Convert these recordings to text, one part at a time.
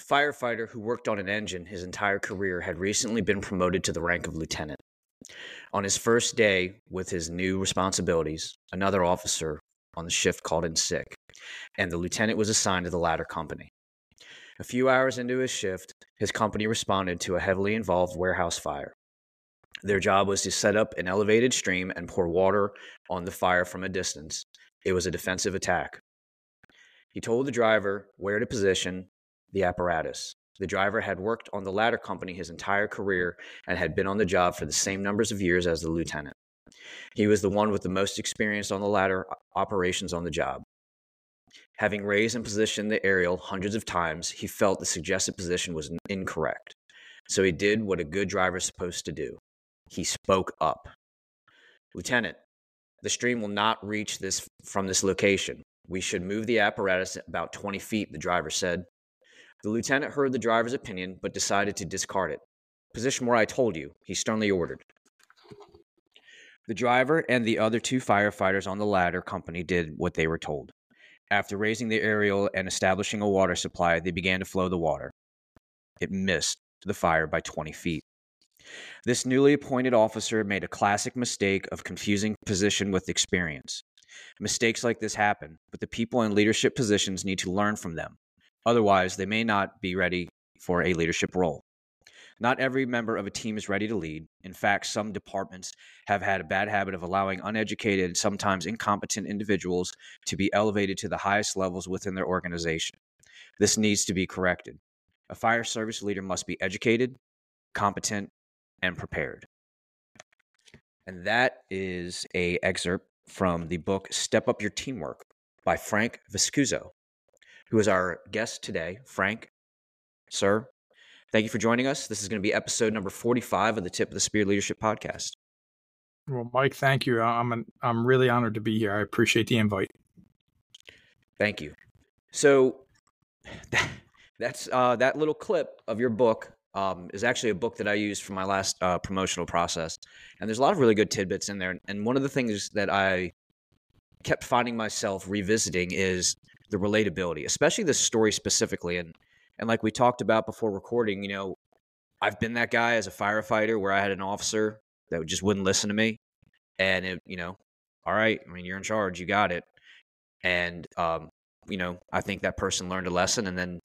Firefighter who worked on an engine his entire career had recently been promoted to the rank of lieutenant. On his first day with his new responsibilities, another officer on the shift called in sick, and the lieutenant was assigned to the ladder company. A few hours into his shift, his company responded to a heavily involved warehouse fire. Their job was to set up an elevated stream and pour water on the fire from a distance. It was a defensive attack. He told the driver where to position the apparatus. The driver had worked on the ladder company his entire career and had been on the job for the same numbers of years as the lieutenant. He was the one with the most experience on the ladder operations on the job. Having raised and positioned the aerial hundreds of times, he felt the suggested position was incorrect. So he did what a good driver is supposed to do. He spoke up. Lieutenant, the stream will not reach this from this location. We should move the apparatus about 20 feet, the driver said. The lieutenant heard the driver's opinion, but decided to discard it. Position where I told you, he sternly ordered. The driver and the other two firefighters on the ladder company did what they were told. After raising the aerial and establishing a water supply, they began to flow the water. It missed the fire by 20 feet. This newly appointed officer made a classic mistake of confusing position with experience. Mistakes like this happen, but the people in leadership positions need to learn from them. Otherwise, they may not be ready for a leadership role. Not every member of a team is ready to lead. In fact, some departments have had a bad habit of allowing uneducated sometimes incompetent individuals to be elevated to the highest levels within their organization. This needs to be corrected. A fire service leader must be educated, competent, and prepared. And that is a excerpt from the book Step Up Your Teamwork by Frank Viscuso who is our guest today. Frank, sir, thank you for joining us. This is going to be episode number 45 of the Tip of the Spear Leadership Podcast. Well, Mike, thank you. I'm an, I'm really honored to be here. I appreciate the invite. Thank you. So that's uh, that little clip of your book um, is actually a book that I used for my last uh, promotional process, and there's a lot of really good tidbits in there. And one of the things that I kept finding myself revisiting is the relatability, especially this story specifically. And and like we talked about before recording, you know, I've been that guy as a firefighter where I had an officer that just wouldn't listen to me, and it, you know, all right, I mean, you're in charge, you got it, and um, you know, I think that person learned a lesson, and then.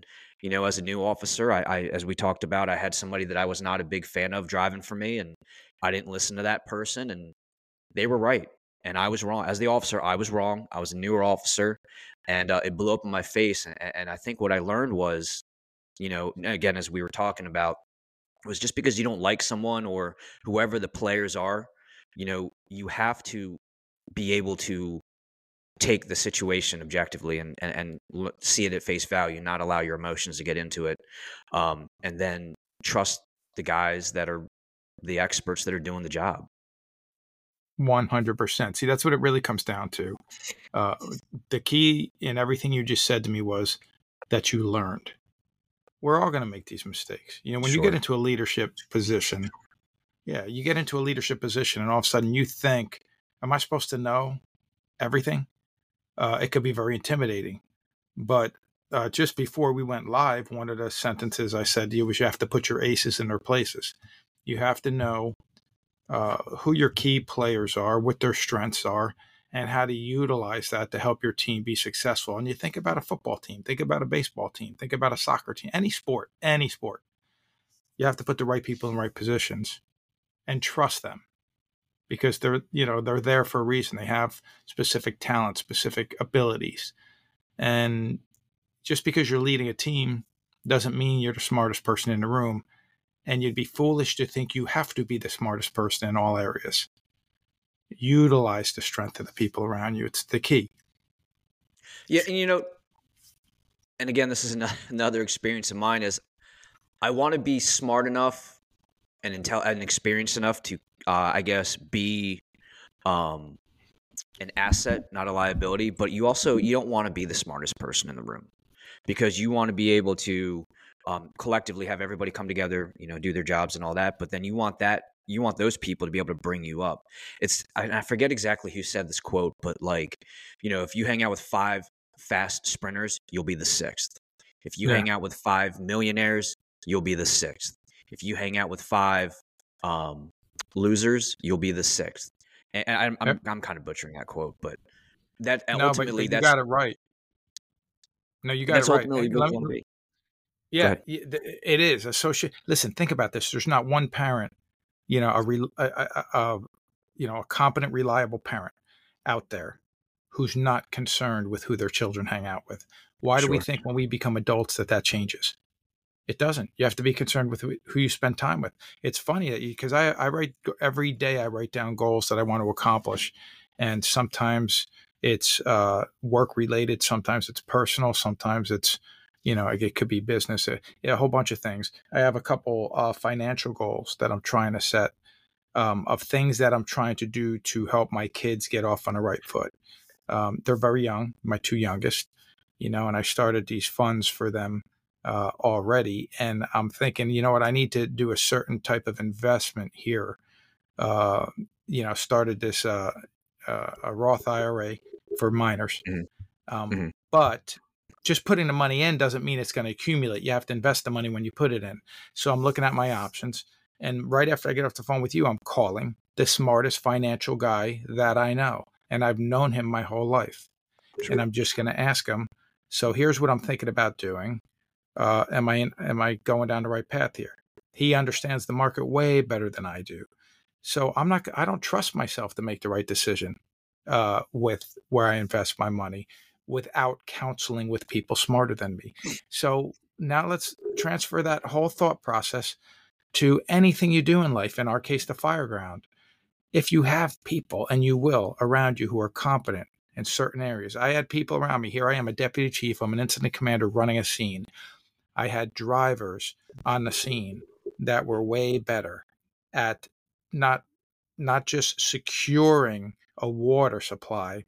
You know, as a new officer, I, I, as we talked about, I had somebody that I was not a big fan of driving for me, and I didn't listen to that person, and they were right and I was wrong. As the officer, I was wrong. I was a newer officer and uh, it blew up in my face. And, and I think what I learned was, you know, again, as we were talking about, was just because you don't like someone or whoever the players are, you know, you have to be able to take the situation objectively and, and, and see it at face value, not allow your emotions to get into it. Um, and then trust the guys that are the experts that are doing the job. 100%. See, that's what it really comes down to. Uh, the key in everything you just said to me was that you learned. We're all going to make these mistakes. You know, when sure. you get into a leadership position, yeah, you get into a leadership position and all of a sudden you think, am I supposed to know everything? Uh, it could be very intimidating. But uh, just before we went live, one of the sentences I said to you was you have to put your aces in their places. You have to know uh, who your key players are, what their strengths are, and how to utilize that to help your team be successful. And you think about a football team, think about a baseball team, think about a soccer team, any sport, any sport. You have to put the right people in the right positions and trust them because they're you know they're there for a reason. They have specific talents, specific abilities, and just because you're leading a team doesn't mean you're the smartest person in the room and you'd be foolish to think you have to be the smartest person in all areas. Utilize the strength of the people around you. It's the key. Yeah, and you know, and again, this is another experience of mine. Is I want to be smart enough and intel and experienced enough to, uh, I guess, be um, an asset, not a liability. But you also you don't want to be the smartest person in the room because you want to be able to um, collectively have everybody come together, you know, do their jobs and all that. But then you want that you want those people to be able to bring you up. It's I, I forget exactly who said this quote, but like, you know, if you hang out with five fast sprinters, you'll be the sixth. If you yeah. hang out with five millionaires, you'll be the sixth. If you hang out with five um, losers, you'll be the sixth. And I'm, I'm, I'm kind of butchering that quote, but that no, ultimately but, but you got it right. No, you got it right. Me, yeah, it is associate. Listen, think about this. There's not one parent, you know, a, a, a, a you know a competent, reliable parent out there who's not concerned with who their children hang out with. Why sure. do we think when we become adults that that changes? It doesn't. You have to be concerned with who you spend time with. It's funny that because I, I write every day. I write down goals that I want to accomplish, and sometimes it's uh, work related. Sometimes it's personal. Sometimes it's you know it could be business. A, a whole bunch of things. I have a couple uh, financial goals that I'm trying to set um, of things that I'm trying to do to help my kids get off on the right foot. Um, they're very young, my two youngest, you know, and I started these funds for them uh, already. And I'm thinking, you know what, I need to do a certain type of investment here. Uh, you know, started this uh, uh a Roth IRA for minors. Mm-hmm. Um, mm-hmm. But just putting the money in doesn't mean it's going to accumulate. You have to invest the money when you put it in. So I'm looking at my options. And right after I get off the phone with you, I'm calling the smartest financial guy that I know. And I've known him my whole life. Sure. And I'm just going to ask him. So here's what I'm thinking about doing uh, am I in, am I going down the right path here? He understands the market way better than I do. So I'm not. I don't trust myself to make the right decision uh, with where I invest my money without counseling with people smarter than me. Hmm. So now let's transfer that whole thought process to anything you do in life. In our case, the fireground. If you have people, and you will, around you who are competent in certain areas. I had people around me. Here I am, a deputy chief. I'm an incident commander running a scene. I had drivers on the scene that were way better at not not just securing a water supply,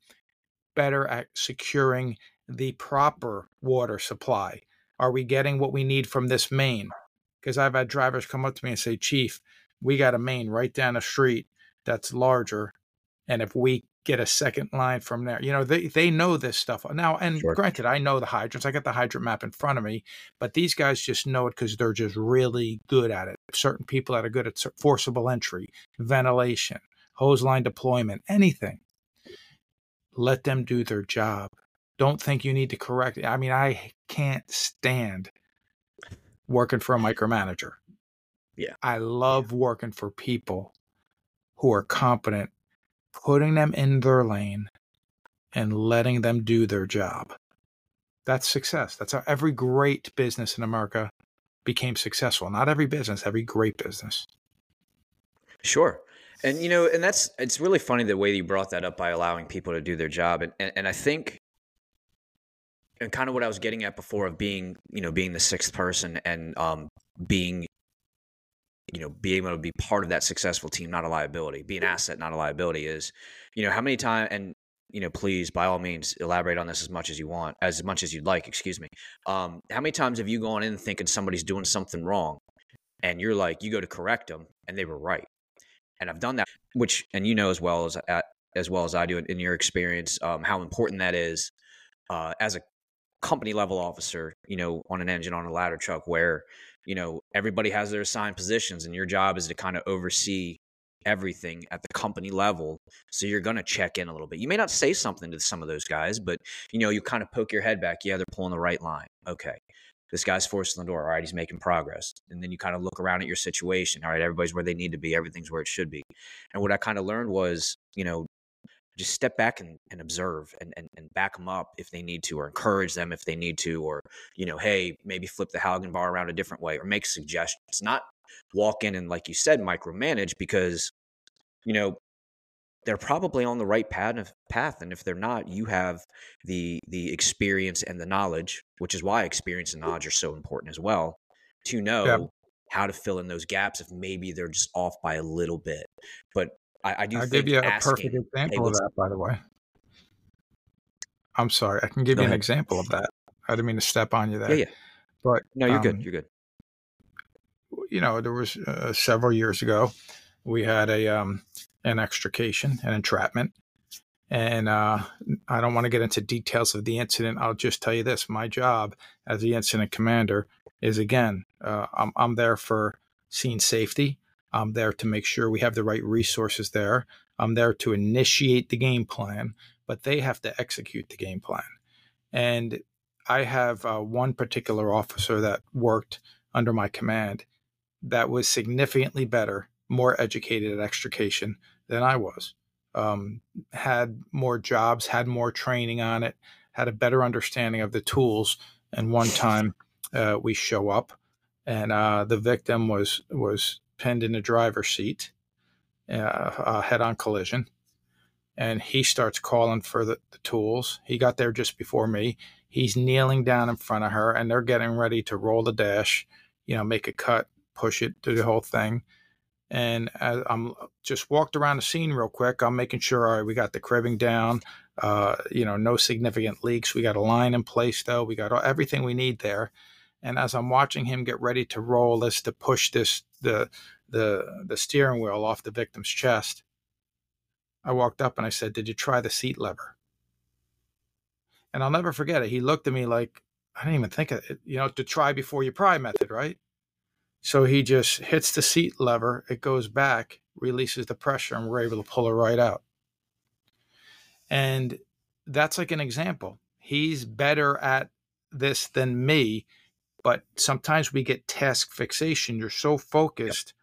better at securing the proper water supply. Are we getting what we need from this main? Because I've had drivers come up to me and say, Chief, we got a main right down the street that's larger. And if we get a second line from there. You know, they, they know this stuff now. And sure. granted, I know the hydrants. I got the hydrant map in front of me, but these guys just know it because they're just really good at it. Certain people that are good at forcible entry, ventilation, hose line deployment, anything. Let them do their job. Don't think you need to correct it. I mean, I can't stand working for a micromanager. Yeah. I love working for people who are competent putting them in their lane and letting them do their job. That's success. That's how every great business in America became successful. Not every business, every great business. Sure. And you know, and that's it's really funny the way you brought that up by allowing people to do their job. And and, and I think and kind of what I was getting at before of being, you know, being the sixth person and um being you know, being able to be part of that successful team, not a liability, be an asset, not a liability is, you know, how many times, and, you know, please, by all means, elaborate on this as much as you want, as much as you'd like, excuse me. Um, how many times have you gone in thinking somebody's doing something wrong and you're like, you go to correct them and they were right. And I've done that, which, and you know, as well as, at, as well as I do in your experience, um, how important that is uh, as a company level officer, you know, on an engine on a ladder truck where, you know, everybody has their assigned positions and your job is to kind of oversee everything at the company level. So you're going to check in a little bit. You may not say something to some of those guys, but you know, you kind of poke your head back. Yeah, they're pulling the right line. Okay. This guy's forcing the door. All right, he's making progress. And then you kind of look around at your situation. All right, everybody's where they need to be. Everything's where it should be. And what I kind of learned was, you know, just step back and, and observe and, and, and back them up if they need to or encourage them if they need to or you know hey maybe flip the Halligan bar around a different way or make suggestions not walk in and like you said micromanage because you know they're probably on the right path path and if they're not you have the the experience and the knowledge which is why experience and knowledge are so important as well to know how to fill in those gaps if maybe they're just off by a little bit. But I, I do. I'll give you a asking, perfect example hey, of that, by the way. I'm sorry. I can give you an example of that. I didn't mean to step on you there. Yeah, yeah. But no, you're um, good. You're good. You know, there was uh, several years ago, we had a um, an extrication, an entrapment, and uh, I don't want to get into details of the incident. I'll just tell you this: my job as the incident commander is again, uh, I'm, I'm there for scene safety. I'm there to make sure we have the right resources there. I'm there to initiate the game plan, but they have to execute the game plan. And I have uh, one particular officer that worked under my command that was significantly better, more educated at extrication than I was. Um, had more jobs, had more training on it, had a better understanding of the tools. And one time uh, we show up, and uh, the victim was was pinned in the driver's seat, uh, head-on collision, and he starts calling for the, the tools. He got there just before me. He's kneeling down in front of her, and they're getting ready to roll the dash, you know, make a cut, push it, do the whole thing. And I'm just walked around the scene real quick. I'm making sure all right, we got the cribbing down. Uh, you know, no significant leaks. We got a line in place though. We got everything we need there. And as I'm watching him get ready to roll this to push this the the the steering wheel off the victim's chest, I walked up and I said, "Did you try the seat lever?" And I'll never forget it. He looked at me like I didn't even think of it. You know, to try before you pry method, right? So he just hits the seat lever. It goes back, releases the pressure, and we're able to pull it right out. And that's like an example. He's better at this than me but sometimes we get task fixation. You're so focused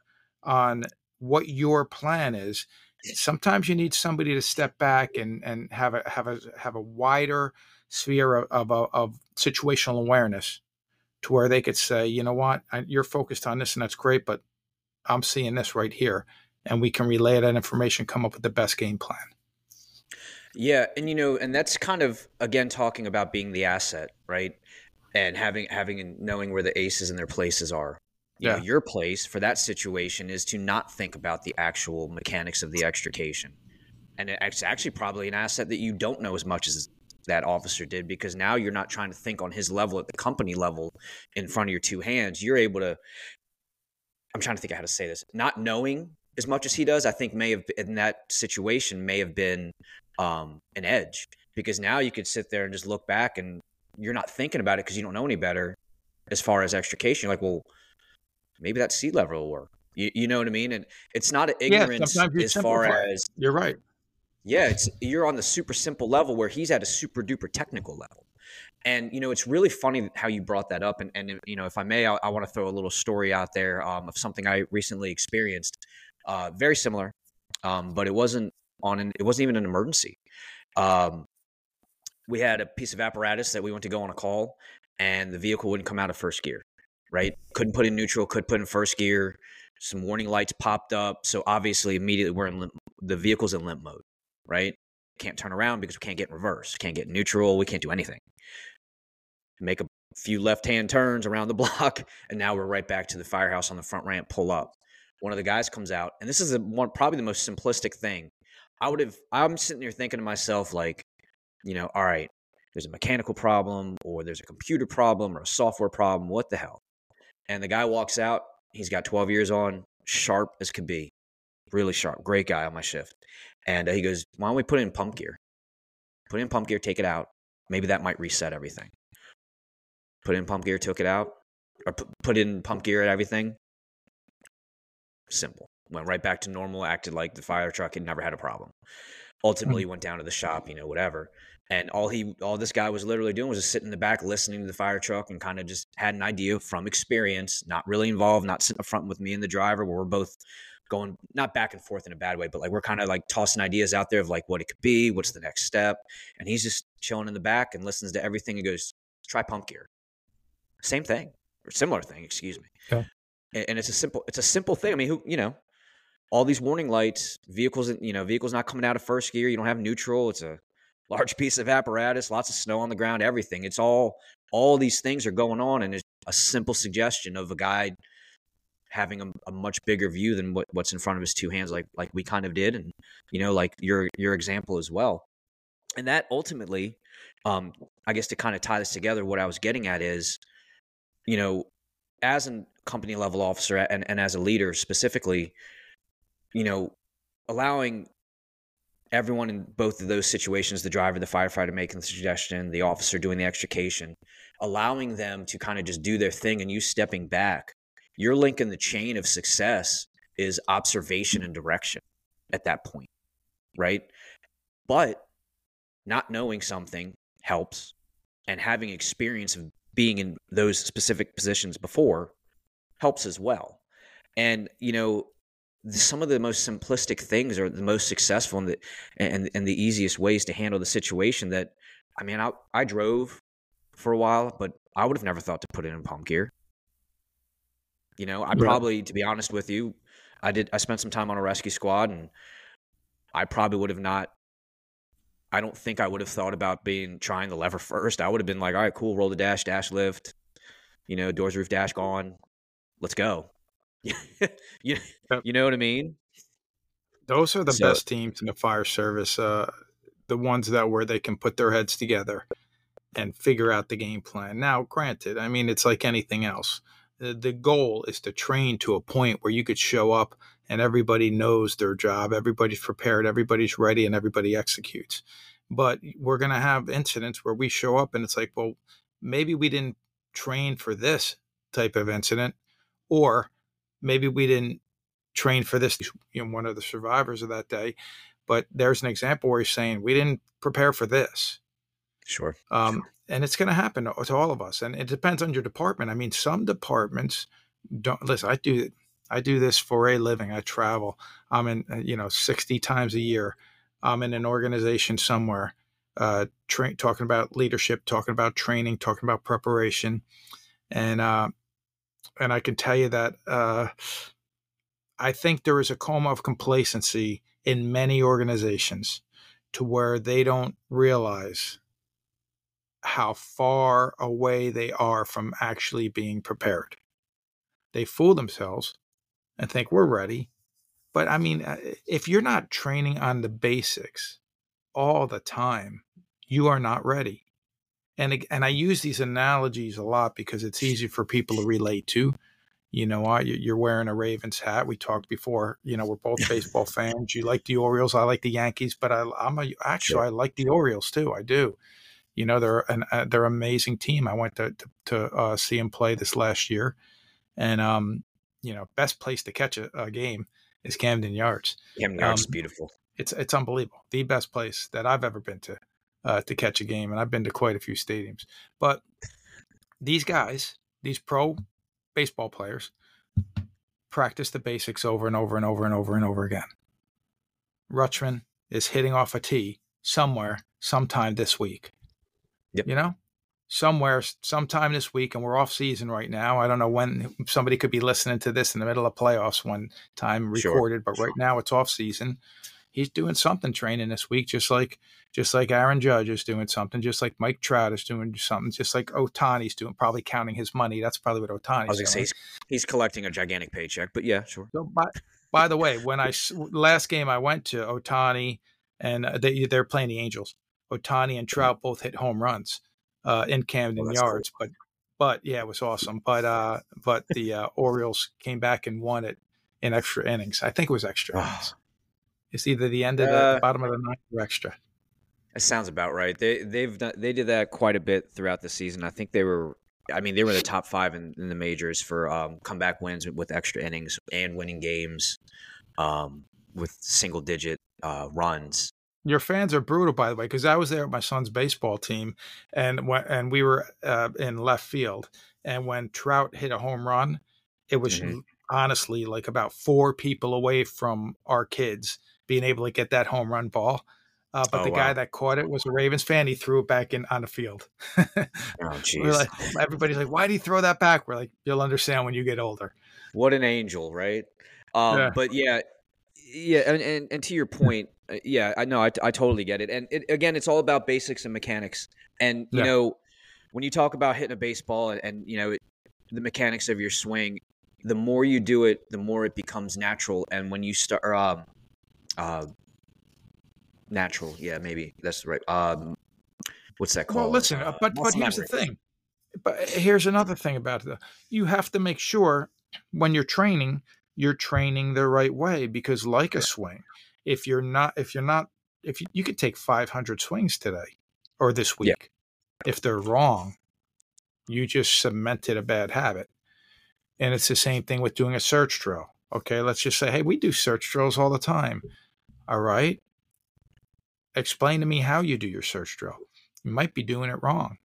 yep. on what your plan is. Sometimes you need somebody to step back and, and have a have a have a wider sphere of, of, of situational awareness to where they could say, you know what, you're focused on this and that's great, but I'm seeing this right here, and we can relay that information, come up with the best game plan. Yeah, and you know, and that's kind of again talking about being the asset, right? and having having and knowing where the aces and their places are. You yeah. Know, your place for that situation is to not think about the actual mechanics of the extrication. And it's actually probably an asset that you don't know as much as that officer did because now you're not trying to think on his level at the company level in front of your two hands. You're able to I'm trying to think of how to say this. Not knowing as much as he does, I think may have in that situation may have been um, an edge because now you could sit there and just look back and you're not thinking about it because you don't know any better as far as extrication. You're like, well, maybe that seat level will work. You, you know what I mean? And it's not an ignorance yeah, as far as you're right. Yeah, it's you're on the super simple level where he's at a super duper technical level. And you know, it's really funny how you brought that up. And, and you know, if I may, I, I want to throw a little story out there um, of something I recently experienced. Uh, very similar, um, but it wasn't on an, it wasn't even an emergency. Um, we had a piece of apparatus that we went to go on a call and the vehicle wouldn't come out of first gear, right? Couldn't put in neutral, could put in first gear. Some warning lights popped up. So obviously, immediately we're in limp, the vehicle's in limp mode, right? Can't turn around because we can't get in reverse, can't get neutral, we can't do anything. Make a few left hand turns around the block, and now we're right back to the firehouse on the front ramp, pull up. One of the guys comes out, and this is the one probably the most simplistic thing. I would have I'm sitting there thinking to myself, like, you know, all right, there's a mechanical problem or there's a computer problem or a software problem. What the hell? And the guy walks out. He's got 12 years on, sharp as could be, really sharp. Great guy on my shift. And uh, he goes, Why don't we put it in pump gear? Put it in pump gear, take it out. Maybe that might reset everything. Put in pump gear, took it out, or put in pump gear at everything. Simple. Went right back to normal, acted like the fire truck had never had a problem. Ultimately, mm-hmm. went down to the shop, you know, whatever. And all he, all this guy was literally doing was just sitting in the back, listening to the fire truck, and kind of just had an idea from experience, not really involved, not sitting up front with me and the driver, where we're both going not back and forth in a bad way, but like we're kind of like tossing ideas out there of like what it could be, what's the next step, and he's just chilling in the back and listens to everything and goes, "Try pump gear." Same thing or similar thing, excuse me. Okay. And it's a simple, it's a simple thing. I mean, who you know, all these warning lights, vehicles, you know, vehicles not coming out of first gear. You don't have neutral. It's a large piece of apparatus, lots of snow on the ground, everything. It's all all these things are going on, and it's a simple suggestion of a guy having a, a, much bigger view than what, what's in front of his two hands, like like we kind of did, and you know, like your your example as well. And that ultimately, um, I guess to kind of tie this together, what I was getting at is, you know, as a company level officer and, and as a leader specifically, you know, allowing everyone in both of those situations the driver the firefighter making the suggestion the officer doing the extrication allowing them to kind of just do their thing and you stepping back your link in the chain of success is observation and direction at that point right? But not knowing something helps and having experience of being in those specific positions before helps as well. And you know some of the most simplistic things are the most successful and the and, and the easiest ways to handle the situation that i mean i, I drove for a while but i would have never thought to put it in pump gear you know i probably to be honest with you i did i spent some time on a rescue squad and i probably would have not i don't think i would have thought about being trying the lever first i would have been like all right cool roll the dash dash lift you know doors roof dash gone let's go you, you know what I mean? Those are the so, best teams in the fire service. Uh, the ones that where they can put their heads together and figure out the game plan. Now, granted, I mean it's like anything else. The, the goal is to train to a point where you could show up and everybody knows their job, everybody's prepared, everybody's ready, and everybody executes. But we're going to have incidents where we show up and it's like, well, maybe we didn't train for this type of incident, or maybe we didn't train for this. You know, one of the survivors of that day, but there's an example where he's saying we didn't prepare for this. Sure. Um, sure. And it's going to happen to all of us, and it depends on your department. I mean, some departments don't listen. I do I do this for a living. I travel. I'm in uh, you know 60 times a year. I'm in an organization somewhere, uh, tra- talking about leadership, talking about training, talking about preparation, and uh, and I can tell you that uh, I think there is a coma of complacency in many organizations to where they don't realize how far away they are from actually being prepared. They fool themselves and think we're ready. But I mean, uh, if you're not training on the basics all the time, you are not ready and and I use these analogies a lot because it's easy for people to relate to. You know, you're wearing a Ravens hat. We talked before. You know, we're both baseball fans. You like the Orioles. I like the Yankees, but I, am a actually I like the Orioles too. I do. You know, they're an uh, they're an amazing team. I went to to, to uh, see them play this last year, and um, you know, best place to catch a, a game is Camden Yards. Camden Yards um, is beautiful. It's it's unbelievable. The best place that I've ever been to uh, to catch a game, and I've been to quite a few stadiums. But these guys, these pro baseball players, practice the basics over and over and over and over and over again. Rutschman is hitting off a tee somewhere, sometime this week. Yep. You know, somewhere, sometime this week, and we're off season right now. I don't know when somebody could be listening to this in the middle of playoffs one time recorded, sure. but right now it's off season he's doing something training this week, just like just like Aaron Judge is doing something, just like Mike Trout is doing something, just like Ohtani's doing, probably counting his money. That's probably what Ohtani's I was going to say he's, he's, collecting a gigantic paycheck, but yeah, sure. So by, by the way, when I last game I went to Ohtani and uh, they they're playing the Angels. Ohtani and Trout both hit home runs uh, in Camden Yards, cool. but but yeah, it was awesome. But uh, but the uh, Orioles came back and won it in extra innings. I think it was extra innings. It's either the end of the, uh, the bottom of the ninth or extra. That sounds about right. They they've done, they did that quite a bit throughout the season. I think they were. I mean, they were in the top five in, in the majors for um, comeback wins with extra innings and winning games um, with single digit uh, runs. Your fans are brutal, by the way, because I was there at my son's baseball team, and when, and we were uh, in left field, and when Trout hit a home run, it was mm-hmm. honestly like about four people away from our kids being able to get that home run ball. Uh, but oh, the wow. guy that caught it was a Ravens fan. He threw it back in on the field. oh, jeez. Like, everybody's like, "Why did he throw that back?" We're like, "You'll understand when you get older." What an angel, right? Um, yeah. But yeah, yeah, and, and, and to your point, yeah, I know, I, I totally get it. And it, again, it's all about basics and mechanics. And you yeah. know, when you talk about hitting a baseball, and, and you know, it, the mechanics of your swing, the more you do it, the more it becomes natural. And when you start, um, uh, natural, yeah, maybe that's right. Um, what's that called? Well, listen, uh, but but here's the thing. But here's another thing about it. You have to make sure when you're training, you're training the right way because, like a swing, if you're not, if you're not, if you, you could take 500 swings today or this week, yeah. if they're wrong, you just cemented a bad habit. And it's the same thing with doing a search drill. Okay, let's just say, hey, we do search drills all the time. All right. Explain to me how you do your search drill. You might be doing it wrong.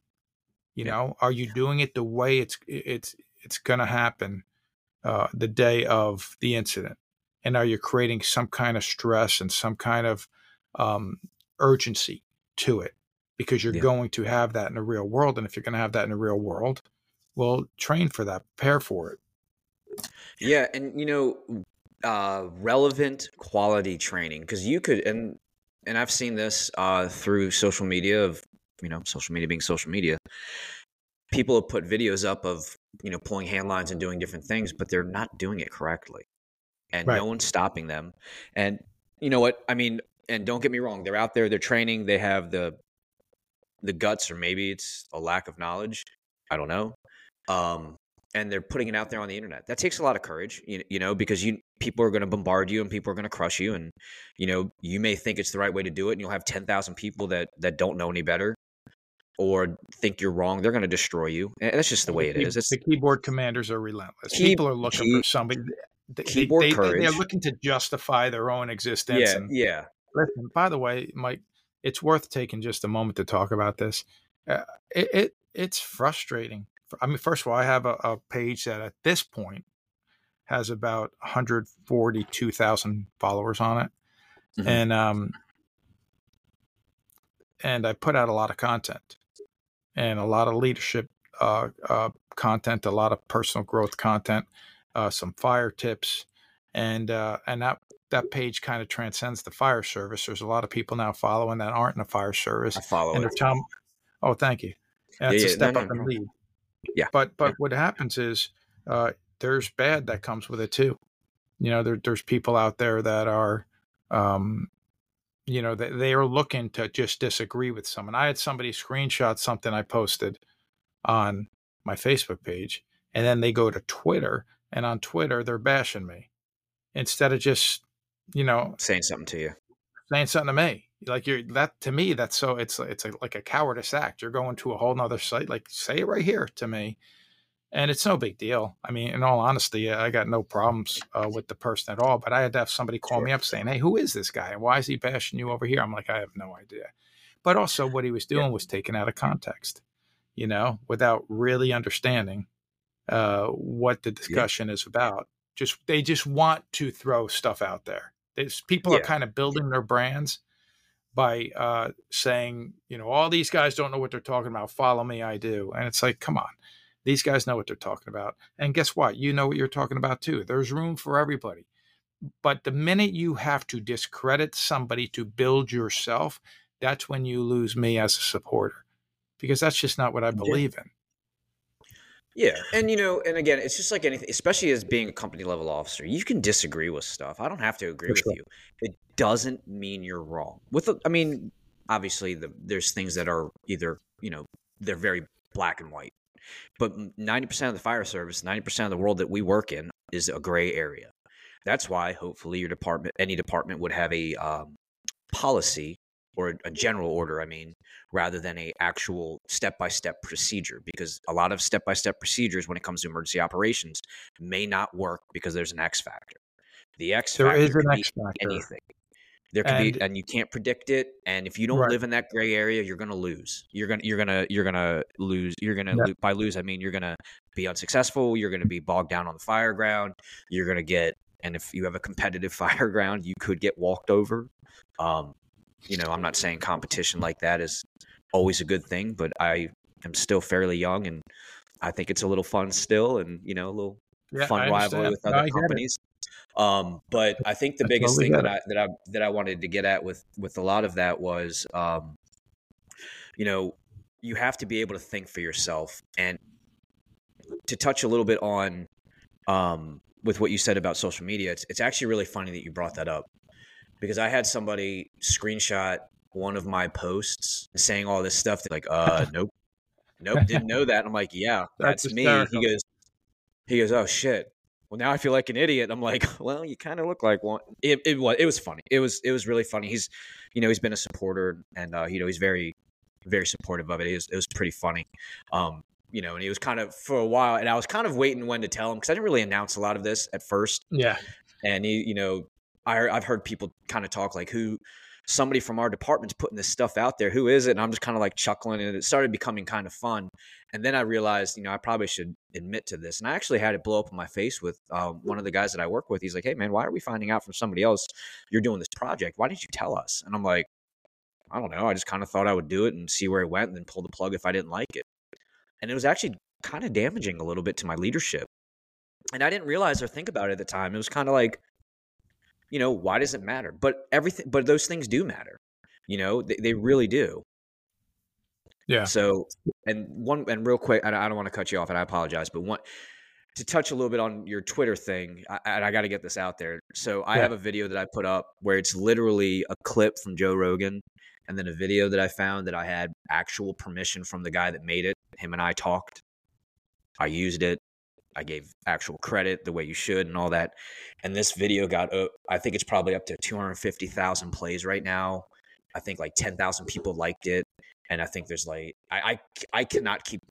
You yeah. know, are you doing it the way it's it's it's going to happen uh, the day of the incident? And are you creating some kind of stress and some kind of um, urgency to it? Because you're yeah. going to have that in the real world. And if you're going to have that in the real world, well, train for that, prepare for it. Yeah. And, you know, uh, relevant quality training, because you could, and, and I've seen this uh, through social media of, you know, social media being social media people have put videos up of you know pulling hand lines and doing different things but they're not doing it correctly and right. no one's stopping them and you know what i mean and don't get me wrong they're out there they're training they have the the guts or maybe it's a lack of knowledge i don't know um and they're putting it out there on the internet that takes a lot of courage you, you know because you people are going to bombard you and people are going to crush you and you know you may think it's the right way to do it and you'll have 10,000 people that that don't know any better or think you're wrong, they're going to destroy you. And that's just the way it is. It's, the keyboard commanders are relentless. Key, People are looking key, for somebody. They, keyboard they, courage. They're looking to justify their own existence. Yeah, and, yeah. Listen, by the way, Mike, it's worth taking just a moment to talk about this. Uh, it, it, it's frustrating. I mean, first of all, I have a, a page that at this point has about 142,000 followers on it, mm-hmm. and um, and I put out a lot of content and a lot of leadership uh, uh, content, a lot of personal growth content, uh, some fire tips, and uh, and that that page kind of transcends the fire service. There's a lot of people now following that aren't in the fire service. I follow and it. Telling, oh, thank you. That's yeah, yeah, a step no, up no, no. lead. Yeah. But but yeah. what happens is uh, there's bad that comes with it too. You know, there, there's people out there that are um, you know, they, they are looking to just disagree with someone. I had somebody screenshot something I posted on my Facebook page, and then they go to Twitter, and on Twitter, they're bashing me instead of just, you know, saying something to you, saying something to me. Like you're that to me, that's so it's it's a, like a cowardice act. You're going to a whole nother site, like say it right here to me, and it's no big deal. I mean, in all honesty, I got no problems uh, with the person at all. But I had to have somebody call sure. me up saying, "Hey, who is this guy? And why is he bashing you over here?" I'm like, I have no idea. But also, what he was doing yeah. was taken out of context, you know, without really understanding uh, what the discussion yeah. is about. Just they just want to throw stuff out there. There's, people yeah. are kind of building their brands by uh, saying, you know, all these guys don't know what they're talking about. Follow me, I do. And it's like, come on these guys know what they're talking about. And guess what? You know what you're talking about too. There's room for everybody. But the minute you have to discredit somebody to build yourself, that's when you lose me as a supporter because that's just not what I believe yeah. in. Yeah. And, you know, and again, it's just like anything, especially as being a company level officer, you can disagree with stuff. I don't have to agree For with sure. you. It doesn't mean you're wrong. With, the, I mean, obviously, the, there's things that are either, you know, they're very black and white. But 90% of the fire service, 90% of the world that we work in is a gray area. That's why hopefully your department, any department would have a um, policy or a general order, I mean, rather than a actual step-by-step procedure because a lot of step-by-step procedures when it comes to emergency operations may not work because there's an X factor. The X there factor is an X factor. anything. There could and, be, and you can't predict it. And if you don't right. live in that gray area, you're gonna lose. You're gonna, you're gonna, you're gonna lose. You're gonna yeah. by lose. I mean, you're gonna be unsuccessful. You're gonna be bogged down on the fire ground. You're gonna get, and if you have a competitive fire ground, you could get walked over. Um, you know, I'm not saying competition like that is always a good thing, but I am still fairly young, and I think it's a little fun still, and you know, a little yeah, fun rivalry with other no, companies. Um, but I think the biggest thing that I that I that I wanted to get at with with a lot of that was, um, you know, you have to be able to think for yourself and to touch a little bit on um, with what you said about social media, it's, it's actually really funny that you brought that up because I had somebody screenshot one of my posts saying all this stuff. Like, uh, nope, nope, didn't know that. I'm like, yeah, that's, that's me. He goes, he goes, oh shit. Well, now I feel like an idiot. I'm like, well, you kind of look like one. It, it was, it was funny. It was, it was really funny. He's, you know, he's been a supporter and, uh, you know, he's very, very supportive of it. It was, it was pretty funny. Um, you know, and he was kind of for a while, and I was kind of waiting when to tell him because I didn't really announce a lot of this at first. Yeah. And he, you know, I, I've heard people kind of talk like who somebody from our department's putting this stuff out there. Who is it? And I'm just kind of like chuckling, and it started becoming kind of fun. And then I realized, you know, I probably should admit to this. And I actually had it blow up in my face with uh, one of the guys that I work with. He's like, "Hey, man, why are we finding out from somebody else you're doing this project? Why didn't you tell us?" And I'm like, "I don't know. I just kind of thought I would do it and see where it went, and then pull the plug if I didn't like it." And it was actually kind of damaging a little bit to my leadership. And I didn't realize or think about it at the time. It was kind of like, you know, why does it matter? But everything, but those things do matter. You know, they, they really do. Yeah. So, and one, and real quick, I, don't want to cut you off, and I apologize, but one to touch a little bit on your Twitter thing, I, and I got to get this out there. So, I yeah. have a video that I put up where it's literally a clip from Joe Rogan, and then a video that I found that I had actual permission from the guy that made it. Him and I talked. I used it. I gave actual credit the way you should and all that. And this video got, uh, I think it's probably up to 250,000 plays right now. I think like 10,000 people liked it. And I think there's like, I, I, I cannot keep,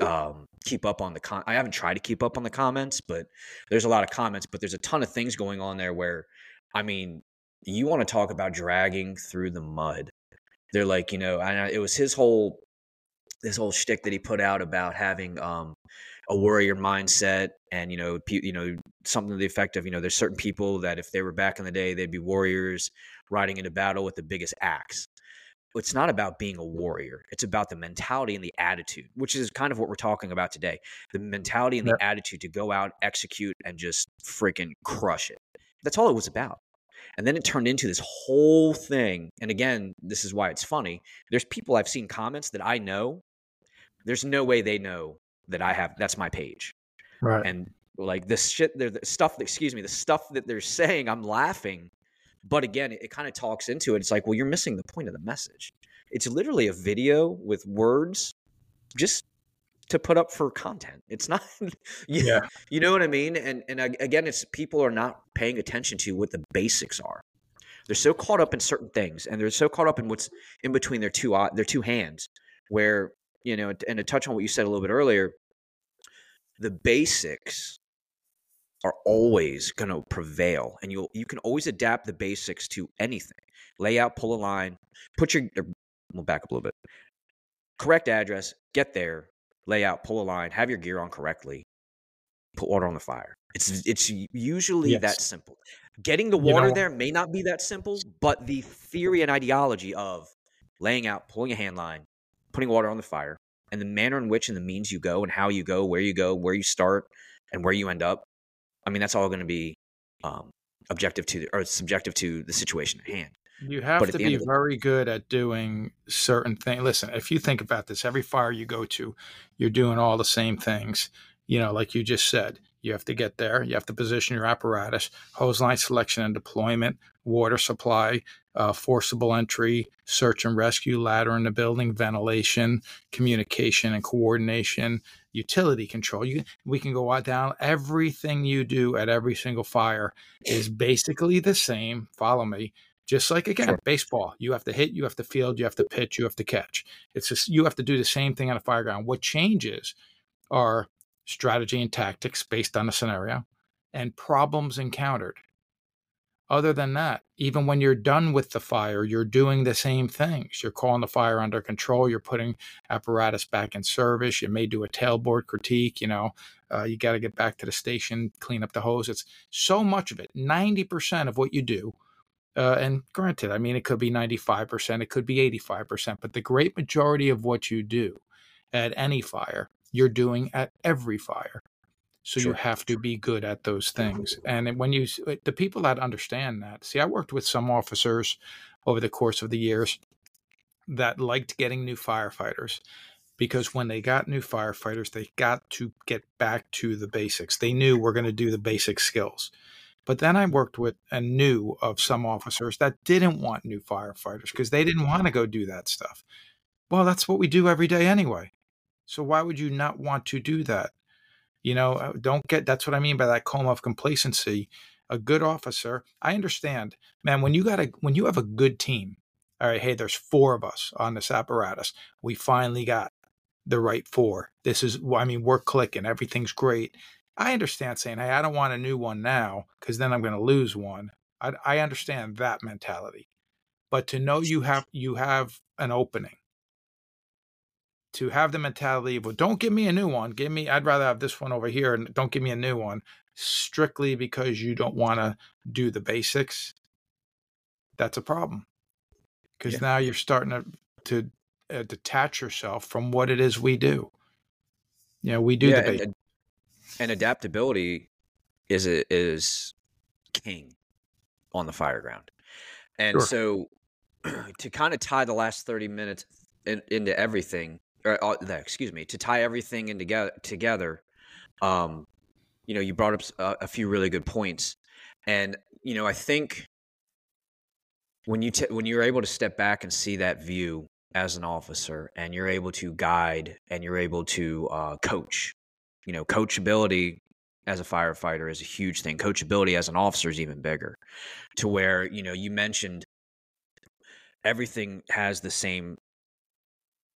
um, keep up on the con. I haven't tried to keep up on the comments, but there's a lot of comments, but there's a ton of things going on there where, I mean, you want to talk about dragging through the mud. They're like, you know, and it was his whole, this whole shtick that he put out about having, um, a warrior mindset and you know you know something to the effect of you know there's certain people that if they were back in the day they'd be warriors riding into battle with the biggest axe. It's not about being a warrior it's about the mentality and the attitude which is kind of what we're talking about today the mentality and the attitude to go out execute and just freaking crush it. That's all it was about. And then it turned into this whole thing and again this is why it's funny there's people i've seen comments that i know there's no way they know that I have. That's my page. Right. And like this shit, the stuff. Excuse me, the stuff that they're saying, I'm laughing. But again, it, it kind of talks into it. It's like, well, you're missing the point of the message. It's literally a video with words, just to put up for content. It's not, yeah, you know what I mean. And and again, it's people are not paying attention to what the basics are. They're so caught up in certain things, and they're so caught up in what's in between their two their two hands, where you know, and to touch on what you said a little bit earlier, the basics are always going to prevail and you'll you can always adapt the basics to anything. Layout, pull a line put your we'll back up a little bit. Correct address get there layout, pull a line have your gear on correctly put water on the fire. It's it's usually yes. that simple. Getting the water you know, there may not be that simple but the theory and ideology of laying out pulling a hand line putting water on the fire and the manner in which and the means you go and how you go, where you go, where you start, and where you end up. I mean, that's all going to be um, objective to or subjective to the situation at hand. You have to be very good at doing certain things. Listen, if you think about this, every fire you go to, you're doing all the same things. You know, like you just said, you have to get there. You have to position your apparatus, hose line selection and deployment, water supply, uh, forcible entry, search and rescue, ladder in the building, ventilation, communication and coordination, utility control. You, we can go down. Everything you do at every single fire is basically the same. Follow me. Just like again, sure. baseball, you have to hit, you have to field, you have to pitch, you have to catch. It's just you have to do the same thing on a fire ground. What changes are strategy and tactics based on the scenario and problems encountered other than that, even when you're done with the fire, you're doing the same things. You're calling the fire under control. You're putting apparatus back in service. You may do a tailboard critique. You know, uh, you got to get back to the station, clean up the hose. It's so much of it. 90% of what you do, uh, and granted, I mean, it could be 95%, it could be 85%, but the great majority of what you do at any fire, you're doing at every fire. So sure. you have to be good at those things. And when you, uh, the people that understand that, see, I worked with some officers over the course of the years that liked getting new firefighters. because when they got new firefighters, they got to get back to the basics. They knew we're going to do the basic skills. But then I worked with and knew of some officers that didn't want new firefighters because they didn't want to go do that stuff. Well, that's what we do every day anyway. So why would you not want to do that? You know, uh, don't get that's what I mean by that coma of complacency. A good officer, I understand, man, when you got a when you have a good team, all right, hey, there's four of us on this apparatus. We finally got the right four. This is, I mean, we're clicking. Everything's great. I understand saying, hey, I don't want a new one now because then I'm going to lose one. I, I understand that mentality. But to know you have you have an opening, to have the mentality of, well, don't give me a new one. Give me, I'd rather have this one over here and don't give me a new one strictly because you don't want to do the basics. That's a problem because yeah. now you're starting to, to uh, detach yourself from what it is we do. You know, we do yeah, the and, and adaptability is a, is king on the fire ground. And sure. so to kind of tie the last 30 minutes in, into everything, uh, excuse me, to tie everything in together, together um, you know, you brought up a, a few really good points. And, you know, I think when you t- when you're able to step back and see that view as an officer and you're able to guide and you're able to uh, coach you know coachability as a firefighter is a huge thing coachability as an officer is even bigger to where you know you mentioned everything has the same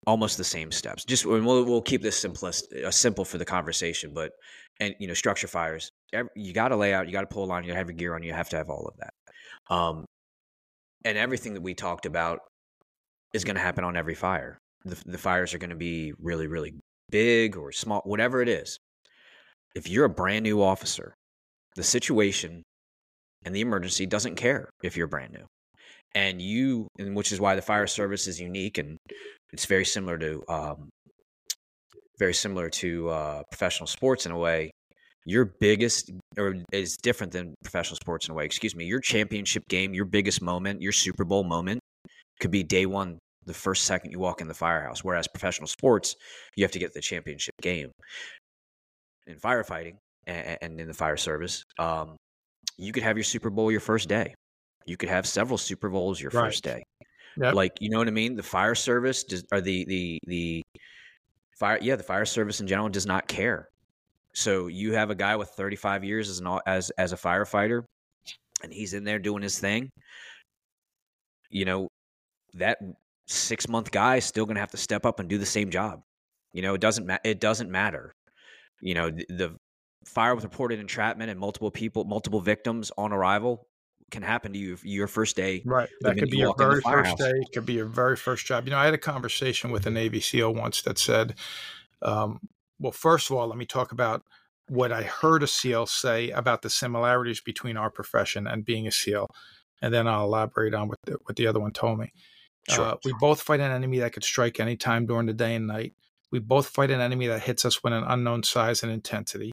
almost the same steps just we'll, we'll keep this simplest uh, simple for the conversation but and you know structure fires you got to lay out you got to pull a line you got to have your gear on you have to have all of that um, and everything that we talked about is going to happen on every fire. The, the fires are going to be really, really big or small, whatever it is. If you're a brand new officer, the situation and the emergency doesn't care if you're brand new. And you, and which is why the fire service is unique and it's very similar to, um, very similar to uh, professional sports in a way. Your biggest, or is different than professional sports in a way. Excuse me. Your championship game, your biggest moment, your Super Bowl moment could be day one, the first second you walk in the firehouse. Whereas professional sports, you have to get the championship game. In firefighting and, in the fire service, um, you could have your Super Bowl your first day. You could have several Super Bowls your right. first day. Yep. Like you know what I mean? The fire service does, or the the the fire yeah the fire service in general does not care. So you have a guy with 35 years as an as as a firefighter, and he's in there doing his thing. You know, that six month guy is still going to have to step up and do the same job. You know, it doesn't ma- it doesn't matter. You know, the, the fire with reported entrapment and multiple people, multiple victims on arrival can happen to you your first day. Right. That could be you your very first day. It could be your very first job. You know, I had a conversation with a Navy SEAL once that said, um, well, first of all, let me talk about what I heard a SEAL say about the similarities between our profession and being a SEAL. And then I'll elaborate on what the, what the other one told me. Sure. Uh, we both fight an enemy that could strike any time during the day and night. We both fight an enemy that hits us with an unknown size and intensity.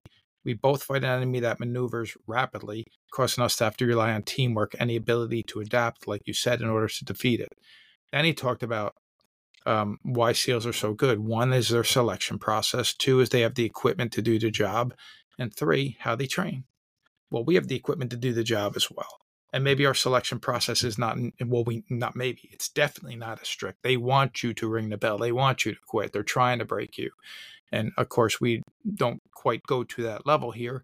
We both fight an enemy that maneuvers rapidly, causing us to have to rely on teamwork and the ability to adapt, like you said, in order to defeat it. And he talked about um, why SEALs are so good. One is their selection process. Two is they have the equipment to do the job. And three, how they train. Well, we have the equipment to do the job as well and maybe our selection process is not well we not maybe it's definitely not as strict they want you to ring the bell they want you to quit they're trying to break you and of course we don't quite go to that level here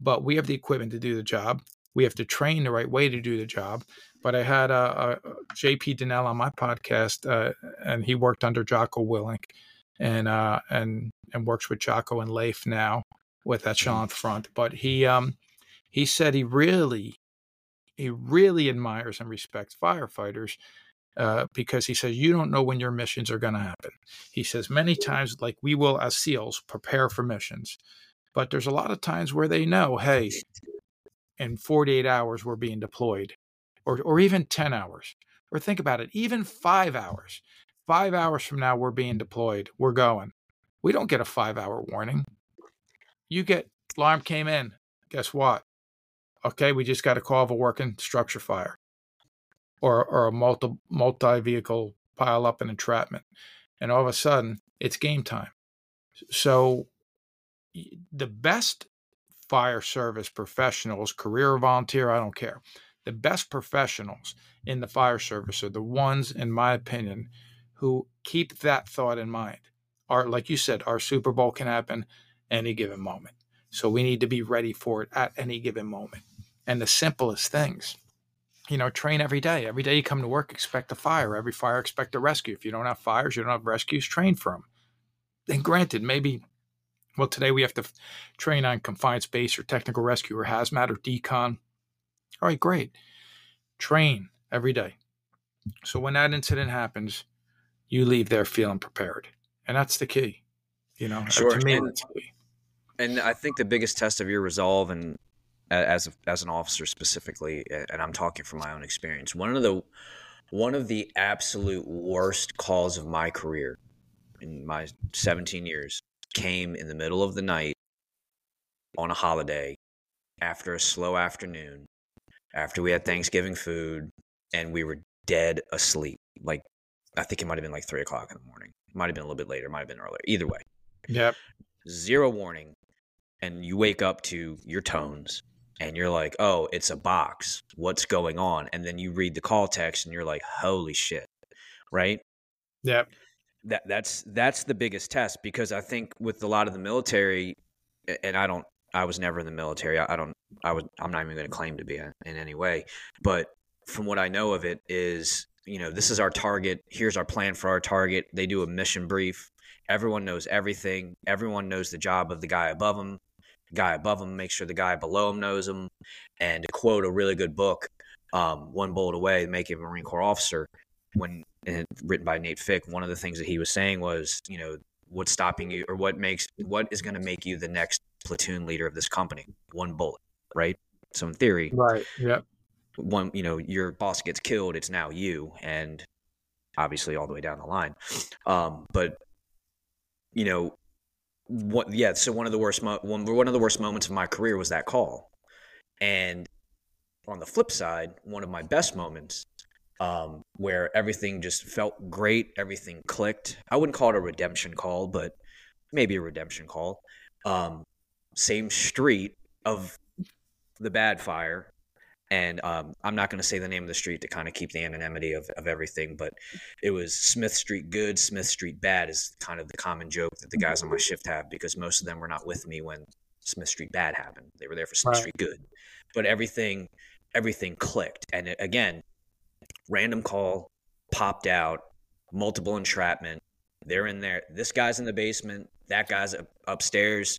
but we have the equipment to do the job. We have to train the right way to do the job but i had a, a jp Dinnell on my podcast uh, and he worked under jocko willink and uh, and and works with jocko and leif now with echelon front but he um he said he really he really admires and respects firefighters uh, because he says you don't know when your missions are going to happen. He says many times, like we will as SEALs prepare for missions, but there's a lot of times where they know, hey, in 48 hours we're being deployed, or or even 10 hours, or think about it, even five hours. Five hours from now we're being deployed. We're going. We don't get a five hour warning. You get alarm came in. Guess what? okay, we just got a call of a working structure fire or, or a multi, multi-vehicle pile up and entrapment. And all of a sudden, it's game time. So the best fire service professionals, career volunteer, I don't care. The best professionals in the fire service are the ones, in my opinion, who keep that thought in mind. Our, like you said, our Super Bowl can happen any given moment. So we need to be ready for it at any given moment. And the simplest things, you know, train every day. Every day you come to work, expect a fire. Every fire, expect a rescue. If you don't have fires, you don't have rescues, train for them. And granted, maybe, well, today we have to train on confined space or technical rescue or hazmat or decon. All right, great. Train every day. So when that incident happens, you leave there feeling prepared. And that's the key. You know, uh, sure. to me, and. And I think the biggest test of your resolve and as a, as an officer specifically, and I'm talking from my own experience. One of the one of the absolute worst calls of my career in my 17 years came in the middle of the night on a holiday after a slow afternoon, after we had Thanksgiving food, and we were dead asleep. Like I think it might have been like three o'clock in the morning. Might have been a little bit later. Might have been earlier. Either way. Yep. Zero warning, and you wake up to your tones and you're like, oh, it's a box. What's going on? And then you read the call text and you're like, holy shit. Right? Yep. That that's that's the biggest test because I think with a lot of the military, and I don't, I was never in the military. I, I don't, I was, I'm not even going to claim to be in, in any way. But from what I know of it, is you know, this is our target. Here's our plan for our target. They do a mission brief. Everyone knows everything. Everyone knows the job of the guy above them guy above him, make sure the guy below him knows him. And to quote a really good book, um, One Bullet Away, Making a Marine Corps Officer, when written by Nate Fick, one of the things that he was saying was, you know, what's stopping you or what makes what is going to make you the next platoon leader of this company? One bullet, right? So in theory, right, yeah. One, you know, your boss gets killed, it's now you, and obviously all the way down the line. Um, but you know, what yeah so one of the worst mo- one, one of the worst moments of my career was that call. And on the flip side one of my best moments um, where everything just felt great everything clicked. I wouldn't call it a redemption call but maybe a redemption call. Um, same street of the bad fire and um, I'm not going to say the name of the street to kind of keep the anonymity of, of everything, but it was Smith Street good, Smith Street bad is kind of the common joke that the guys on my shift have because most of them were not with me when Smith Street bad happened. They were there for Smith right. Street good, but everything everything clicked. And it, again, random call popped out, multiple entrapment. They're in there. This guy's in the basement. That guy's upstairs.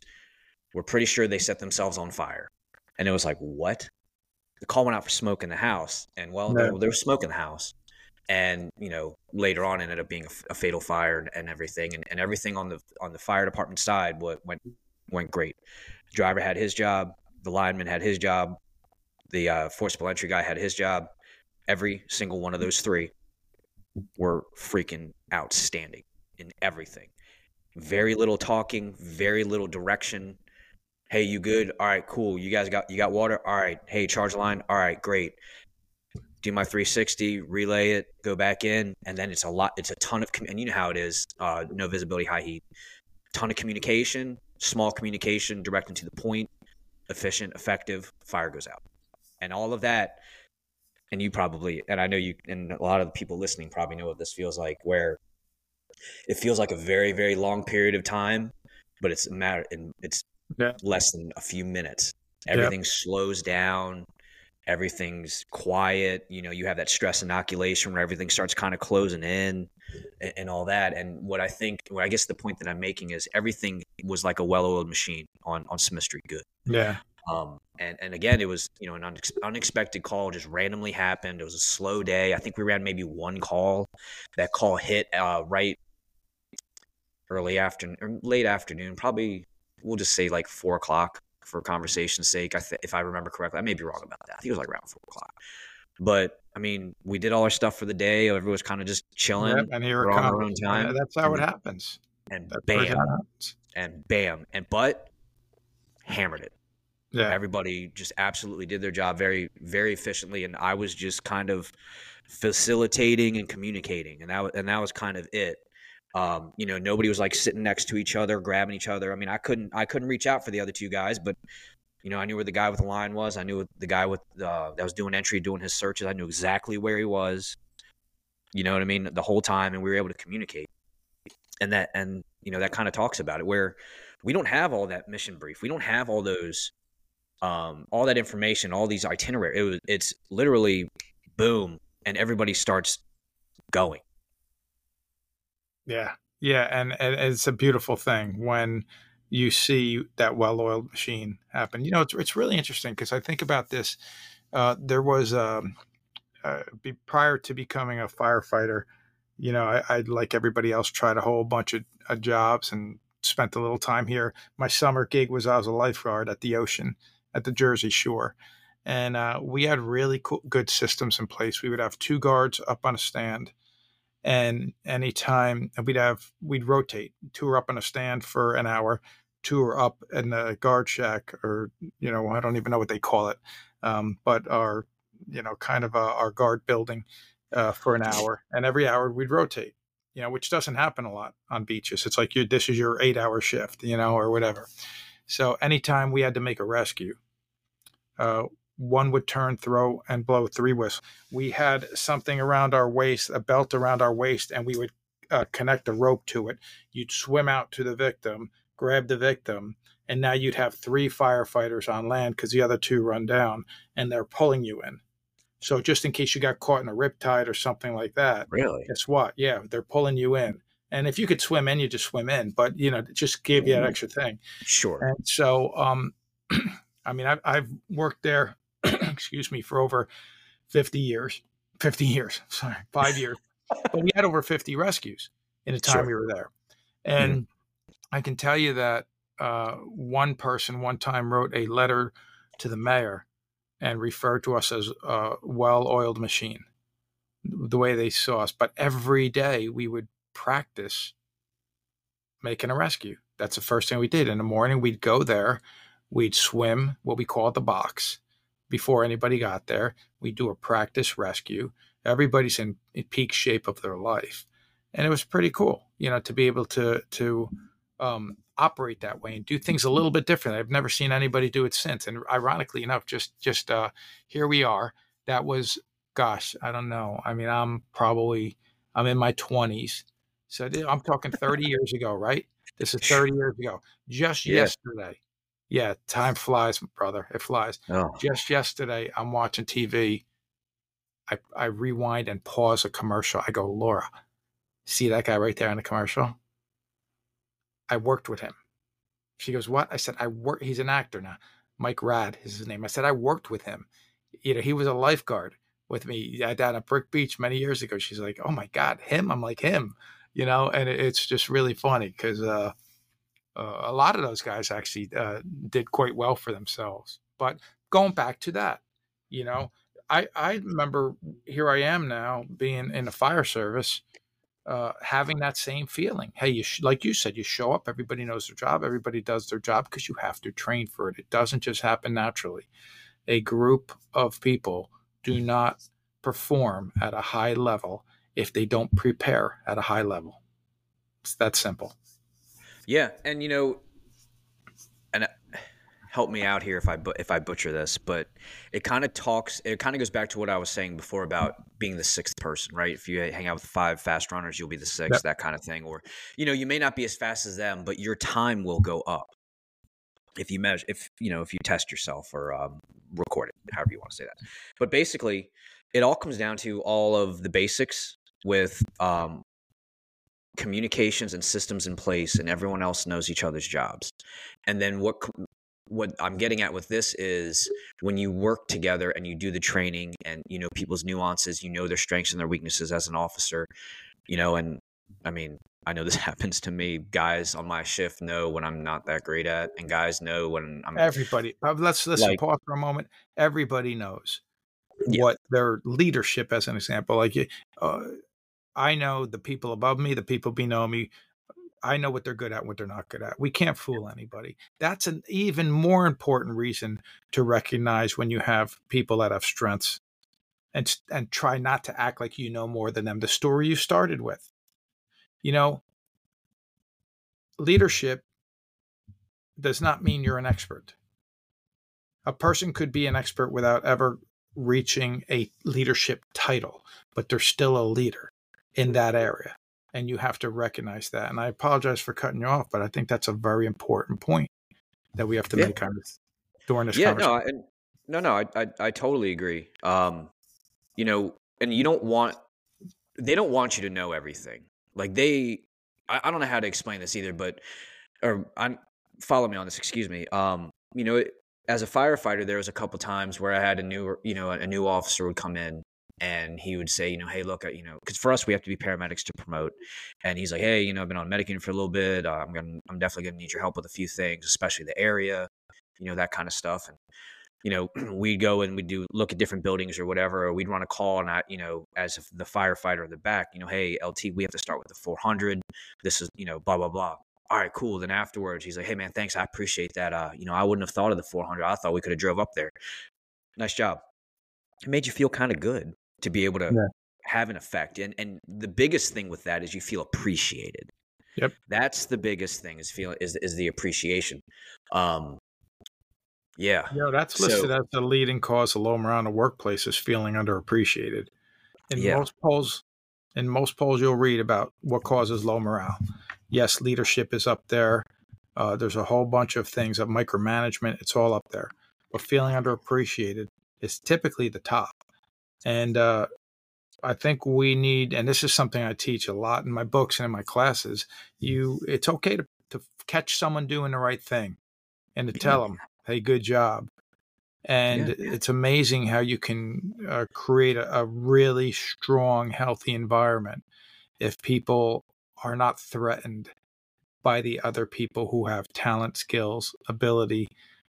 We're pretty sure they set themselves on fire. And it was like, what? The call went out for smoke in the house, and well, no. there, there, was smoke in the house, and you know later on ended up being a, a fatal fire and, and everything, and, and, everything on the on the fire department side went went went great. The driver had his job, the lineman had his job, the uh, forcible entry guy had his job. Every single one of those three were freaking outstanding in everything. Very little talking, very little direction, Hey, you good? All right, cool. You guys got you got water? All right. Hey, charge line. All right, great. Do my 360, relay it, go back in, and then it's a lot. It's a ton of, and you know how it is. Uh, no visibility, high heat, ton of communication, small communication, direct and to the point, efficient, effective. Fire goes out, and all of that. And you probably, and I know you, and a lot of the people listening probably know what this feels like, where it feels like a very, very long period of time, but it's a matter, and it's yeah. less than a few minutes. Everything yeah. slows down. Everything's quiet. You know, you have that stress inoculation where everything starts kind of closing in and, and all that. And what I think, what I guess the point that I'm making is everything was like a well-oiled machine on on Smith Street Good. Yeah. Um, and, and again, it was, you know, an unex- unexpected call just randomly happened. It was a slow day. I think we ran maybe one call. That call hit uh, right early afternoon or late afternoon, probably we'll just say like four o'clock for conversation's sake. I th- if I remember correctly, I may be wrong about that. I think it was like around four o'clock. But I mean, we did all our stuff for the day. Everyone was kind of just chilling. Yep, and here We're on our own time. Yeah, that's how and, it happens. And that's bam, and bam, and but hammered it. Yeah. Everybody just absolutely did their job very, very efficiently, and I was just kind of facilitating and communicating, and that and that was kind of it. Um, you know, nobody was like sitting next to each other, grabbing each other. I mean, I couldn't I couldn't reach out for the other two guys, but you know, I knew where the guy with the line was. I knew the guy with uh, that was doing entry, doing his searches. I knew exactly where he was. You know what I mean? The whole time, and we were able to communicate. And that, and you know, that kind of talks about it. Where we don't have all that mission brief. We don't have all those, um, all that information, all these itinerary. It was, it's literally boom, and everybody starts going. Yeah, yeah, and, and it's a beautiful thing when you see that well-oiled machine happen. You know, it's it's really interesting because I think about this. Uh, there was um, uh, prior to becoming a firefighter, you know, I, I like everybody else tried a whole bunch of, of, jobs and spent a little time here. My summer gig was I was a lifeguard at the ocean at the Jersey Shore, and uh, we had really cool, good systems in place. We would have two guards up on a stand and anytime we'd have we'd rotate two are up on a stand for an hour two are up in the guard shack or you know i don't even know what they call it um, but our you know kind of a, our guard building uh, for an hour and every hour we'd rotate you know which doesn't happen a lot on beaches. It's like your this is your eight hour shift you know or whatever. So anytime we had to make a rescue uh, one would turn, throw, and blow three whistles. We had something around our waist, a belt around our waist, and we would uh, connect a rope to it. You'd swim out to the victim, grab the victim, and now you'd have three firefighters on land because the other two run down and they're pulling you in. So just in case you got caught in a riptide or something like that, really? Guess what? Yeah, they're pulling you in. And if you could swim in, you just swim in. But you know, just give you that extra thing. Sure. And so, um, I mean, I've, I've worked there excuse me, for over 50 years. 50 years, sorry, five years. but we had over 50 rescues in the time sure. we were there. And mm-hmm. I can tell you that uh, one person one time wrote a letter to the mayor and referred to us as a well oiled machine, the way they saw us. But every day we would practice making a rescue. That's the first thing we did. In the morning, we'd go there, we'd swim what we call the box, before anybody got there. We do a practice rescue. Everybody's in, peak shape of their life, and it was pretty cool, you know, to be able to to um, operate that way and do things a little bit different. I've never seen anybody do it since. And ironically enough, just just uh, here we are. That was, gosh, I don't know. I mean, I'm probably I'm in my 20s, so I'm talking 30 years ago, right? This is 30 years ago. Just yeah. yesterday, yeah, time flies, brother. It flies. Oh. Just yesterday, I'm watching TV. I, I rewind and pause a commercial. I go, Laura, see that guy right there in the commercial? I worked with him. She goes, What? I said, I work. He's an actor now. Mike Rad is his name. I said, I worked with him. You know, he was a lifeguard with me down at Brick Beach many years ago. She's like, Oh my God, him? I'm like, him, you know, and it's just really funny because, uh, uh, a lot of those guys actually uh, did quite well for themselves. But going back to that, you know, I, I remember here I am now being in the fire service, uh, having that same feeling. Hey, you sh- like you said, you show up, everybody knows their job, everybody does their job because you have to train for it. It doesn't just happen naturally. A group of people do not perform at a high level if they don't prepare at a high level. It's that simple. Yeah, and you know, and uh, help me out here if I if I butcher this, but it kind of talks. It kind of goes back to what I was saying before about being the sixth person, right? If you hang out with five fast runners, you'll be the sixth, yep. that kind of thing. Or you know, you may not be as fast as them, but your time will go up if you measure if you know if you test yourself or um, record it however you want to say that but basically it all comes down to all of the basics with um, communications and systems in place and everyone else knows each other's jobs. And then what what i'm getting at with this is when you work together and you do the training and you know people's nuances you know their strengths and their weaknesses as an officer you know and i mean i know this happens to me. Guys on my shift know when i'm not that great at and guys know when i'm everybody let's let's like, pause for a moment. Everybody knows yeah. what their leadership as an example like uh, I know the people above me, the people below me. I know what they're good at, what they're not good at. We can't fool anybody. That's an even more important reason to recognize when you have people that have strengths and and try not to act like you know more than them. The story you started with. You know, leadership does not mean you're an expert. A person could be an expert without ever reaching a leadership title, but they're still a leader in that area. And you have to recognize that. And I apologize for cutting you off, but I think that's a very important point that we have to yeah. make kind of during this yeah, no, and, no, no, I, I, I totally agree. Um, you know, and you don't want, they don't want you to know everything. Like they, I, I don't know how to explain this either, but, or I'm, follow me on this, excuse me. Um, you know, it, as a firefighter, there was a couple times where I had a new, you know, a new officer would come in and he would say, you know, hey, look, at you know, because for us we have to be paramedics to promote, and he's like, hey, you know, I've been on Medicaid for a little bit. Uh, I'm gonna, I'm definitely gonna need your help with a few things, especially the area, you know, that kind of stuff. And you know, we'd go and we'd do look at different buildings or whatever, or we'd run a call and I, you know, as the firefighter in the back, you know, hey, LT, we have to start with the 400. This is, you know, blah blah blah all right, cool. Then afterwards, he's like, hey man, thanks. I appreciate that. Uh, you know, I wouldn't have thought of the 400. I thought we could have drove up there. Nice job. It made you feel kind of good to be able to yeah. have an effect. And and the biggest thing with that is you feel appreciated. Yep. That's the biggest thing is feeling is is the appreciation. Um yeah. Yeah, that's listed so, as the leading cause of low morale in the workplace is feeling underappreciated. In yeah. most polls in most polls you'll read about what causes low morale yes, leadership is up there. Uh, there's a whole bunch of things of micromanagement. It's all up there. But feeling underappreciated is typically the top. And uh, I think we need, and this is something I teach a lot in my books and in my classes. You, it's okay to, to catch someone doing the right thing, and to tell them, "Hey, good job." And yeah, yeah. it's amazing how you can uh, create a, a really strong, healthy environment if people are not threatened by the other people who have talent, skills, ability,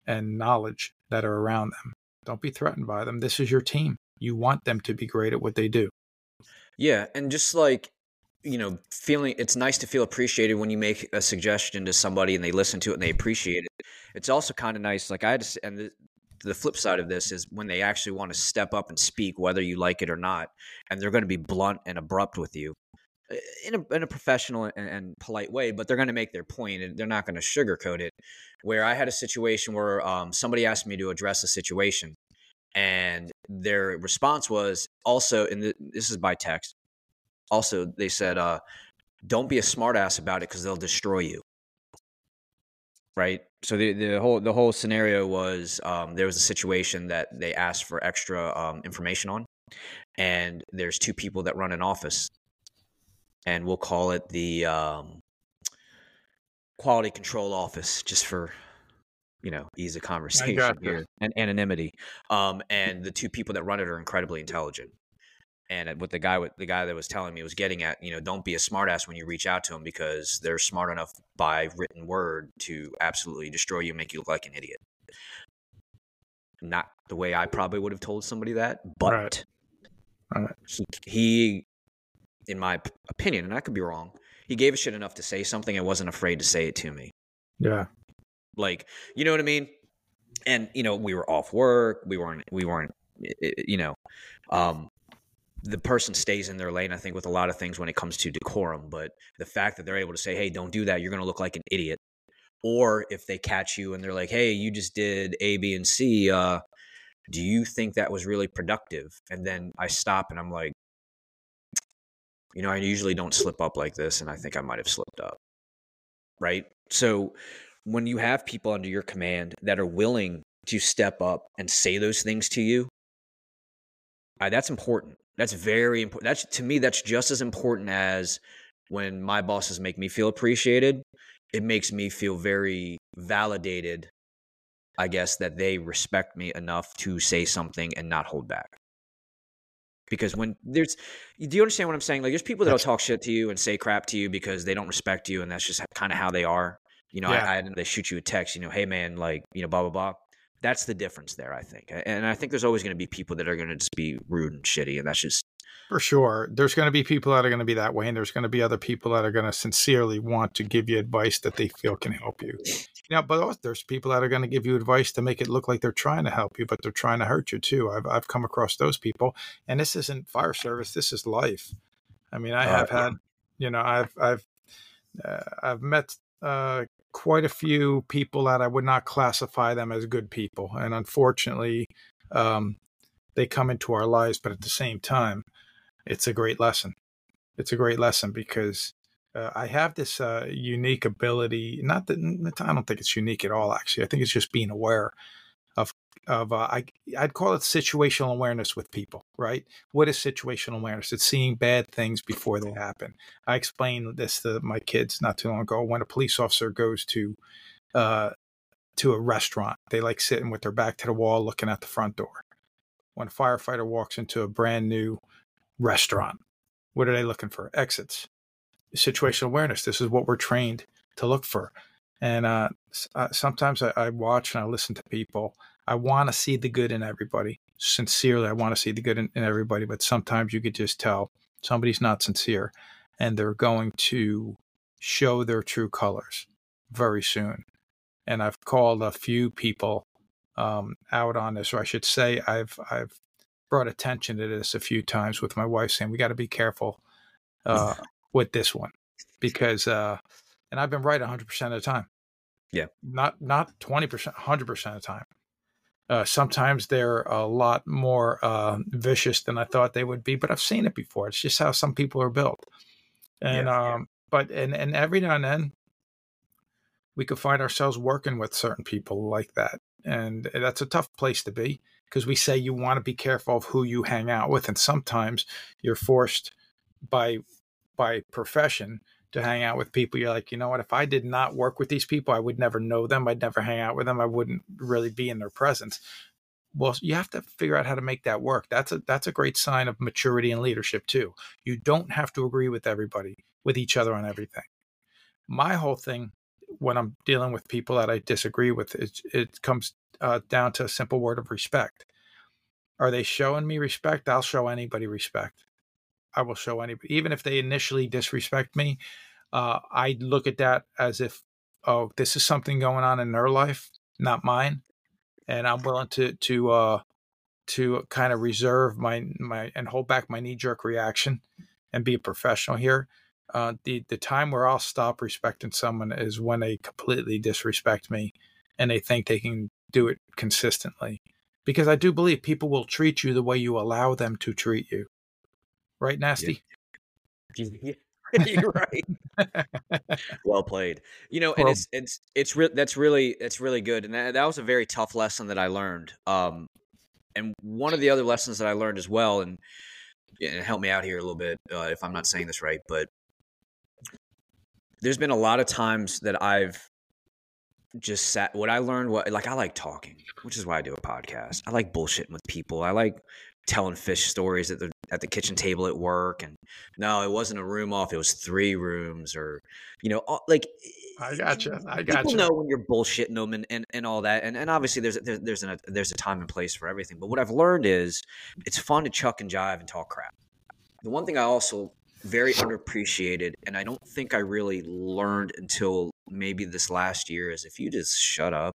and knowledge that are around them. Don't be threatened by them. This is your team. You want them to be great at what they do. Yeah. And just like, you know, feeling it's nice to feel appreciated when you make a suggestion to somebody and they listen to it and they appreciate it. It's also kind of nice. Like I just and the, the flip side of this is when they actually want to step up and speak, whether you like it or not, and they're going to be blunt and abrupt with you in a, in a professional and, and polite way, but they're going to make their point and they're not going to sugarcoat it. Where I had a situation where um, somebody asked me to address a situation, and their response was also, and this is by text. Also, they said, uh, "Don't be a smartass about it because they'll destroy you." Right. So the the whole the whole scenario was um, there was a situation that they asked for extra um, information on, and there's two people that run an office and we'll call it the um, quality control office, just for you know ease of conversation here and anonymity. Um, and the two people that run it are incredibly intelligent. And what the guy the guy that was telling me was getting at, you know, don't be a smartass when you reach out to them because they're smart enough by written word to absolutely destroy you, and make you look like an idiot. Not the way I probably would have told somebody that, but right. Right. He, he in my opinion, and I could be wrong, he gave a shit enough to say something and wasn't afraid to say it to me. Yeah. Like, you know what I mean? And, you know, we were off work. We weren't, we weren't, you know, um, the person stays in their lane, I think, with a lot of things when it comes to decorum. But the fact that they're able to say, hey, don't do that, you're going to look like an idiot. Or if they catch you and they're like, hey, you just did A, B, and C, uh, do you think that was really productive? And then I stop and I'm like, you know, I usually don't slip up like this, and I think I might have slipped up. Right. So when you have people under your command that are willing to step up and say those things to you, uh, that's important. That's very important. That's to me, that's just as important as when my bosses make me feel appreciated. It makes me feel very validated, I guess, that they respect me enough to say something and not hold back because when there's do you understand what i'm saying like there's people that'll talk shit to you and say crap to you because they don't respect you and that's just kind of how they are you know yeah. I, I, they shoot you a text you know hey man like you know blah blah blah that's the difference there i think and i think there's always going to be people that are going to just be rude and shitty and that's just for sure. There's going to be people that are going to be that way, and there's going to be other people that are going to sincerely want to give you advice that they feel can help you. Yeah, but there's people that are going to give you advice to make it look like they're trying to help you, but they're trying to hurt you too. I've I've come across those people, and this isn't fire service. This is life. I mean, I have had, you know, I've I've uh, I've met uh, quite a few people that I would not classify them as good people, and unfortunately, um, they come into our lives. But at the same time, it's a great lesson. It's a great lesson because uh, I have this uh, unique ability. Not that I don't think it's unique at all. Actually, I think it's just being aware of uh, I I'd call it situational awareness with people. Right? What is situational awareness? It's seeing bad things before they happen. I explained this to my kids not too long ago. When a police officer goes to uh, to a restaurant, they like sitting with their back to the wall, looking at the front door. When a firefighter walks into a brand new restaurant, what are they looking for? Exits situational awareness. This is what we're trained to look for. And uh, uh, sometimes I, I, watch and I listen to people. I want to see the good in everybody. Sincerely, I want to see the good in, in everybody. But sometimes you could just tell somebody's not sincere and they're going to show their true colors very soon. And I've called a few people um, out on this, or I should say, I've I've brought attention to this a few times with my wife, saying we got to be careful uh, with this one because uh and I've been right 100% of the time. Yeah. Not not 20%, 100% of the time. Uh, sometimes they're a lot more uh, vicious than I thought they would be, but I've seen it before. It's just how some people are built. And yeah, um, but and and every now and then we could find ourselves working with certain people like that, and that's a tough place to be because we say you want to be careful of who you hang out with, and sometimes you're forced by by profession to hang out with people you're like you know what? If i did not work with these people i would never know them i'd never hang out with them i wouldn't really be in their presence. Well you have to figure out how to make that work. That's a that's a great sign of maturity and leadership too. You don't have to agree with everybody with each other on everything. My whole thing when i'm dealing with people that i disagree with it, it comes uh, down to a simple word of respect. Are they showing me respect? I'll show anybody respect I will show anybody, even if they initially disrespect me. Uh, I look at that as if, oh, this is something going on in their life, not mine, and I'm willing to to uh, to kind of reserve my my and hold back my knee jerk reaction and be a professional here. Uh, the the time where I'll stop respecting someone is when they completely disrespect me and they think they can do it consistently. Because I do believe people will treat you the way you allow them to treat you right, Nasty? Yeah. You're right. well played. You know, and it's it's it's re- that's really it's really good, and that, that was a very tough lesson that I learned. Um, and one of the other lessons that I learned as well, and, and help me out here a little bit uh, if I'm not saying this right, but there's been a lot of times that I've just sat. What I learned, what like I like talking, which is why I do a podcast. I like bullshitting with people. I like telling fish stories at the at the kitchen table at work and no it wasn't a room off it was three rooms or you know like i gotcha i gotcha. people know when you're bullshitting them and, and, and all that and, and obviously there's there's there's, an, there's a time and place for everything but what i've learned is it's fun to chuck and jive and talk crap. The one thing i also very underappreciated and i don't think i really learned until maybe this last year is if you just shut up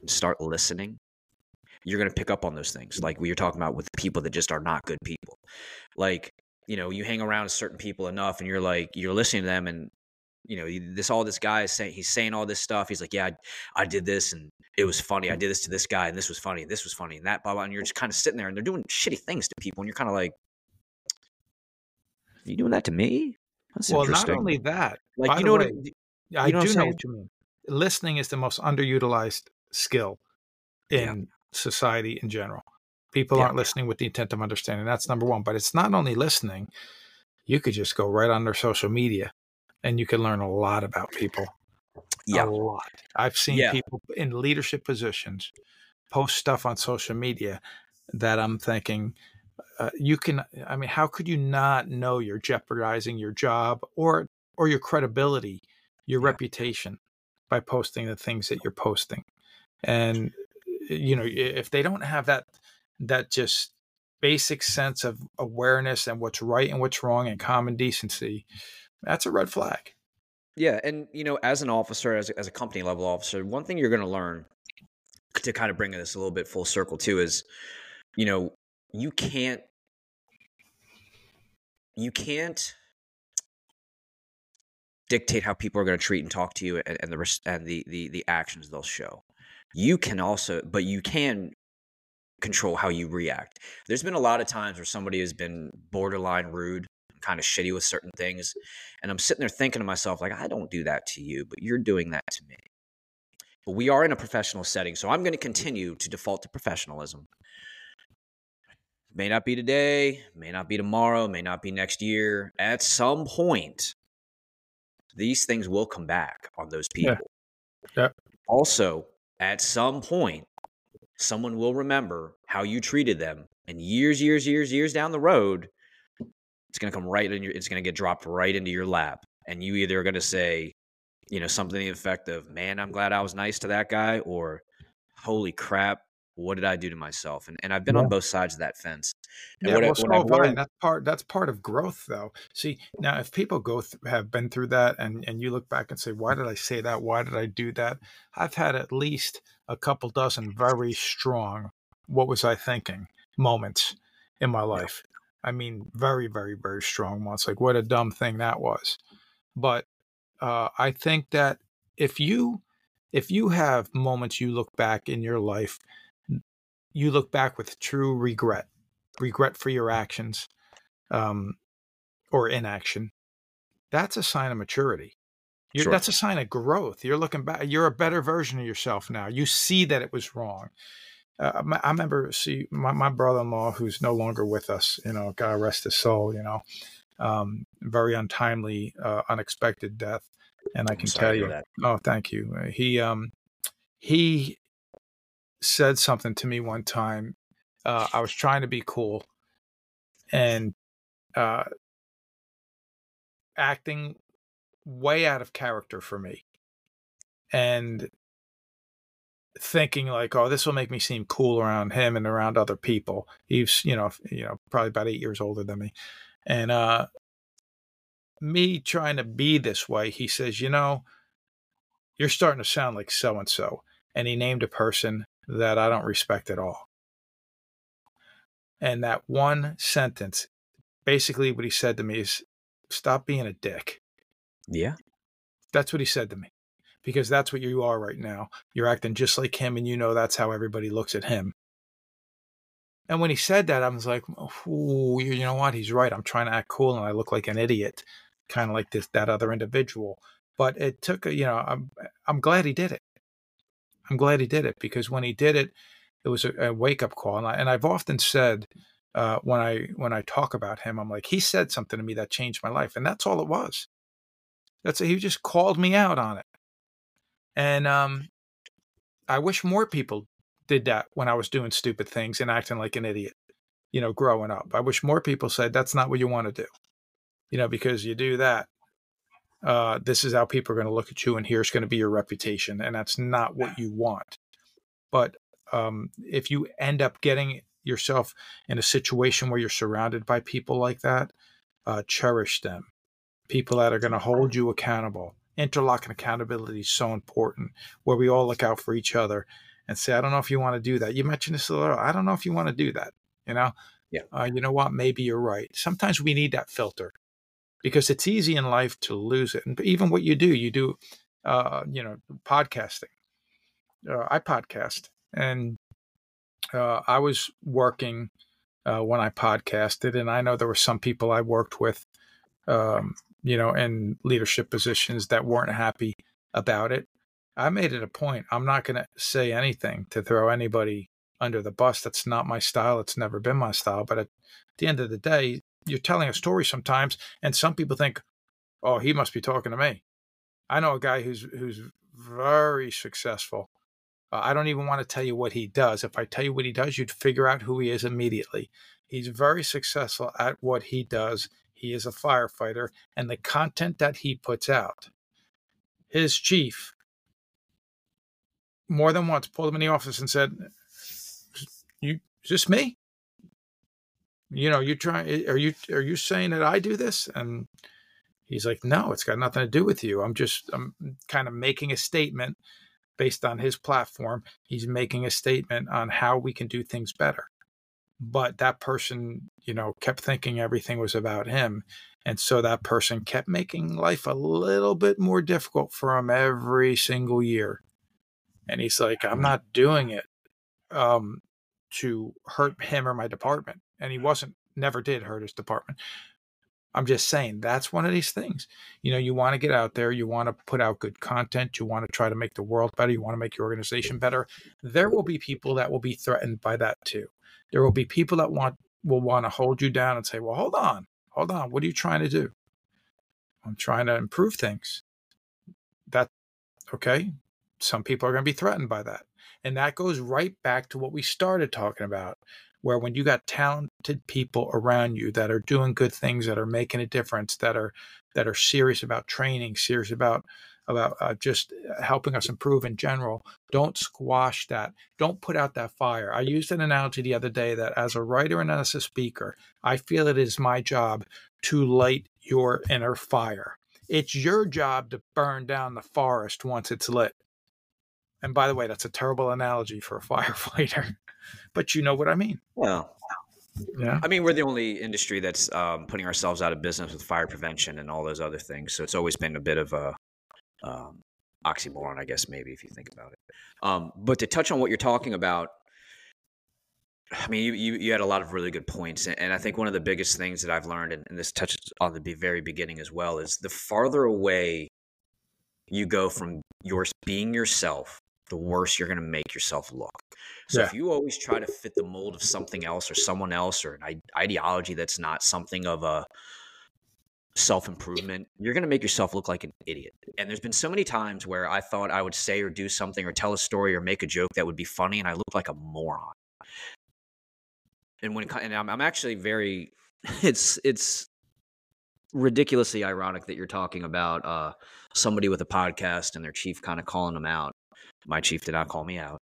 and start listening you're going to pick up on those things like we were talking about with people that just are not good people. Like you know you hang around certain people enough and you're like you're listening to them and you know this all this guy is saying he's saying all this stuff. He's like yeah I, I, did this and it was funny. I did this to this guy and this was funny and this was funny and that blah blah and you're just kind of sitting there and they're doing shitty things to people and you're kind of like are you doing that to me? That's well not only that like you know way, what I, I do know what you mean. Listening is the most underutilized skill in yeah society in general. People yeah. aren't listening with the intent of understanding. That's number one. But it's not only listening, you could just go right on their social media and you can learn a lot about people. Yeah. A lot. I've seen yeah. people in leadership positions post stuff on social media that I'm thinking, uh, you can i mean how could you not know you're jeopardizing your job or or your credibility your yeah. reputation by posting the things that you're posting and you know if they don't have that that just basic sense of awareness and what's right and what's wrong and common decency that's a red flag yeah and you know as an officer as a, as a company level officer one thing you're going to learn to kind of bring this a little bit full circle too is you know you can't you can't dictate how people are going to treat and talk to you and, and the and the, the the actions they'll show. You can also, but you can control how you react. There's been a lot of times where somebody has been borderline rude, kind of shitty with certain things, and I'm sitting there thinking to myself like, I don't do that to you, but you're doing that to me. But we are in a professional setting, so I'm going to continue to default to professionalism. May not be today, may not be tomorrow, may not be next year. At some point, these things will come back on those people. Yeah. Yep. Also, at some point, someone will remember how you treated them, and years, years, years, years down the road, it's going to come right in your. It's going to get dropped right into your lap, and you either are going to say, you know, something to the effect of, "Man, I'm glad I was nice to that guy," or "Holy crap, what did I do to myself? And and I've been yeah. on both sides of that fence. And yeah, well, so learned, that's part that's part of growth, though. See, now if people go th- have been through that, and and you look back and say, why did I say that? Why did I do that? I've had at least a couple dozen very strong, what was I thinking moments in my life. I mean, very, very, very strong ones. Like what a dumb thing that was. But uh, I think that if you if you have moments you look back in your life you look back with true regret, regret for your actions um, or inaction, that's a sign of maturity. Sure. That's a sign of growth. You're looking back. You're a better version of yourself now. You see that it was wrong. Uh, I remember, see, my, my brother-in-law, who's no longer with us, you know, God rest his soul, you know, um, very untimely, uh, unexpected death. And I can tell you, that. oh, thank you. He, um, he said something to me one time. Uh, I was trying to be cool and uh, acting way out of character for me. And thinking like, oh, this will make me seem cool around him and around other people. He's, you know, you know, probably about eight years older than me. And uh me trying to be this way, he says, you know, you're starting to sound like so and so. And he named a person that I don't respect at all. And that one sentence, basically what he said to me is, stop being a dick. Yeah. That's what he said to me. Because that's what you are right now. You're acting just like him, and you know that's how everybody looks at him. And when he said that, I was like, Ooh, you know what? He's right. I'm trying to act cool, and I look like an idiot, kind of like this that other individual. But it took, you know, I'm I'm glad he did it. I'm glad he did it because when he did it, it was a, a wake up call. And, I, and I've often said uh, when I when I talk about him, I'm like, he said something to me that changed my life, and that's all it was. That's he just called me out on it, and um, I wish more people did that when I was doing stupid things and acting like an idiot. You know, growing up, I wish more people said that's not what you want to do. You know, because you do that, uh, this is how people are going to look at you, and here's going to be your reputation, and that's not what you want. But um, if you end up getting yourself in a situation where you're surrounded by people like that, uh, cherish them. People that are going to hold you accountable. Interlocking accountability is so important, where we all look out for each other and say, "I don't know if you want to do that." You mentioned this a little. I don't know if you want to do that. You know, yeah. Uh, you know what? Maybe you're right. Sometimes we need that filter because it's easy in life to lose it. And even what you do, you do, uh, you know, podcasting. Uh, I podcast, and uh, I was working uh, when I podcasted, and I know there were some people I worked with, um, you know, in leadership positions that weren't happy about it. I made it a point. I'm not going to say anything to throw anybody under the bus. That's not my style. It's never been my style. But at the end of the day, you're telling a story sometimes, and some people think, "Oh, he must be talking to me." I know a guy who's who's very successful. Uh, I don't even want to tell you what he does. If I tell you what he does, you'd figure out who he is immediately. He's very successful at what he does. He is a firefighter, and the content that he puts out, his chief more than once pulled him in the office and said, "You is this me? You know, you try, eh, are you, are you saying that I do this? And he's like, no, it's got nothing to do with you. I'm just, I'm kind of making a statement based on his platform. He's making a statement on how we can do things better. But that person, you know, kept thinking everything was about him. And so that person kept making life a little bit more difficult for him every single year. And he's like, I'm not doing it um, to hurt him or my department. And he mm. wasn't, never did hurt his department. I'm just saying that's one of these things. You know, you want to get out there, you want to put out good content, you want to try to make the world better, you want to make your organization better. There will be people that will be threatened by that too. There will be people that want will want to hold you down and say, "Well, hold on. Hold on. What are you trying to do?" I'm trying to improve things. That okay? Some people are going to be threatened by that. And that goes right back to what we started talking about where when you got talented people around you that are doing good things that are making a difference that are that are serious about training serious about about uh, just uh, helping us improve in general don't squash that. Don't put out that fire. I used an analogy the other day that as a writer and as a speaker i feel it is my job to light your inner fire. It's your job to burn down the forest once it's lit. And by the way that's a terrible analogy for a firefighter but you know what I mean. Well, yeah. I mean, we're the only industry that's um, putting ourselves out of business with fire prevention and all those other things. So it's always been a bit of a um, oxymoron, I guess, maybe if you think about it. Um, but to touch on what you're talking about, I mean, you, you, you, had a lot of really good points. And I think one of the biggest things that I've learned, and, and this touches on the very beginning as well, is the farther away you go from your being yourself, the worse you're going to make yourself look. So yeah. if you always try to fit the mold of something else or someone else or an ideology that's not something of a self improvement, you're going to make yourself look like an idiot. And there's been so many times where I thought I would say or do something or tell a story or make a joke that would be funny, and I look like a moron. And when and I'm, I'm actually very, it's it's ridiculously ironic that you're talking about uh, somebody with a podcast and their chief kind of calling them out. My chief did not call me out.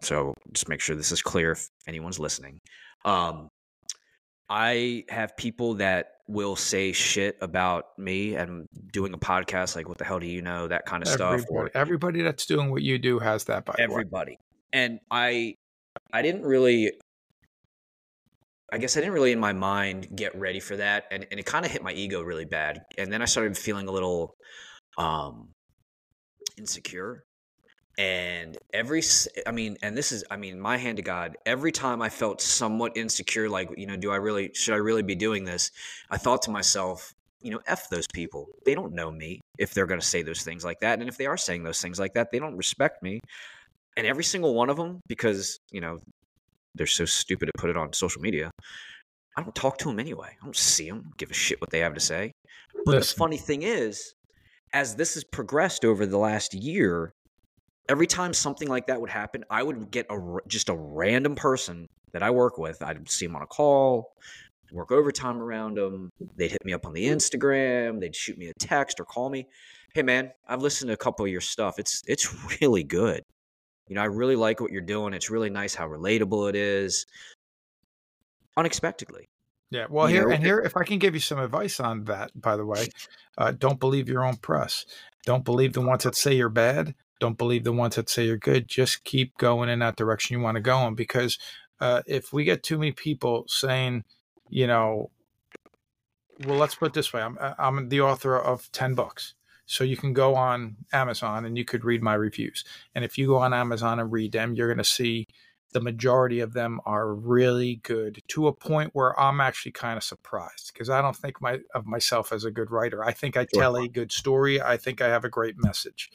So just make sure this is clear if anyone's listening. Um, I have people that will say shit about me and doing a podcast like what the hell do you know that kind of everybody, stuff or everybody that's doing what you do has that by everybody and i i didn't really i guess i didn't really in my mind get ready for that and, and it kind of hit my ego really bad and then i started feeling a little um insecure and every i mean and this is i mean my hand to god every time i felt somewhat insecure like you know do i really should i really be doing this? I thought to myself you know f those people. They don't know me if they're going to say those things like that. And if they are saying those things like that they don't respect me. And every single one of them because you know they're so stupid to put it on social media i don't talk to them anyway. I don't see them give a shit what they have to say. But Listen. the funny thing is as this has progressed over the last year every time something like that would happen, I would get a just a random person that I work with. I'd see them on a call, work overtime around them. They'd hit me up on the Instagram. They'd shoot me a text or call me. Hey man, I've listened to a couple of your stuff. It's it's really good. You know, I really like what you're doing. It's really nice how relatable it is. Unexpectedly. Yeah. Well, you here know, and here, if I can give you some advice on that, by the way, uh, don't believe your own press. Don't believe the ones that say you're bad. Don't believe the ones that say you're good. Just keep going in that direction you want to go in because uh, if we get too many people saying, you know, well, let's put it this way: I'm uh, I'm the author of ten books, so you can go on Amazon and you could read my reviews. And if you go on Amazon and read them, you're going to see the majority of them are really good to a point where I'm actually kind of surprised because I don't think my of myself as a good writer. I think I tell a good story. I think I have a great message.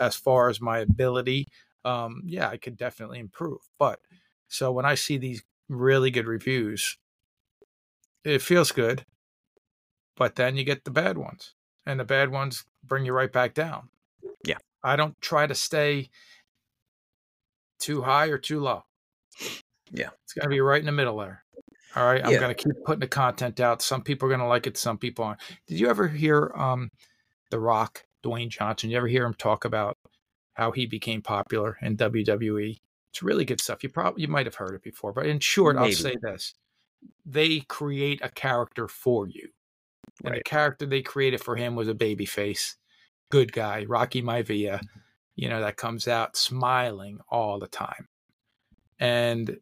As far as my ability, um, yeah, I could definitely improve. But so when I see these really good reviews, it feels good. But then you get the bad ones, and the bad ones bring you right back down. Yeah. I don't try to stay too high or too low. Yeah. It's got to be right in the middle there. All right. I'm yeah. going to keep putting the content out. Some people are going to like it, some people aren't. Did you ever hear um, The Rock, Dwayne Johnson? You ever hear him talk about how he became popular in WWE? It's really good stuff. You probably you might have heard it before, but in short, Maybe. I'll say this. They create a character for you. And right. the character they created for him was a baby face, good guy, Rocky Maivia, you know, that comes out smiling all the time. And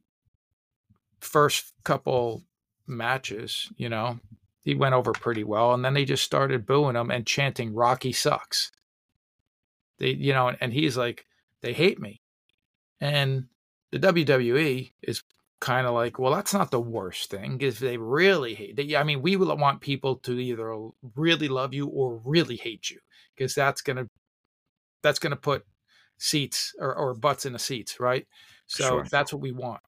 first couple matches, you know, he went over pretty well, and then they just started booing him and chanting "Rocky sucks." They, you know, and he's like, they hate me, and the WWE is kind of like, well, that's not the worst thing because they really hate. They, I mean, we will want people to either really love you or really hate you because that's gonna that's gonna put seats or, or butts in the seats, right? So sure. that's what we want.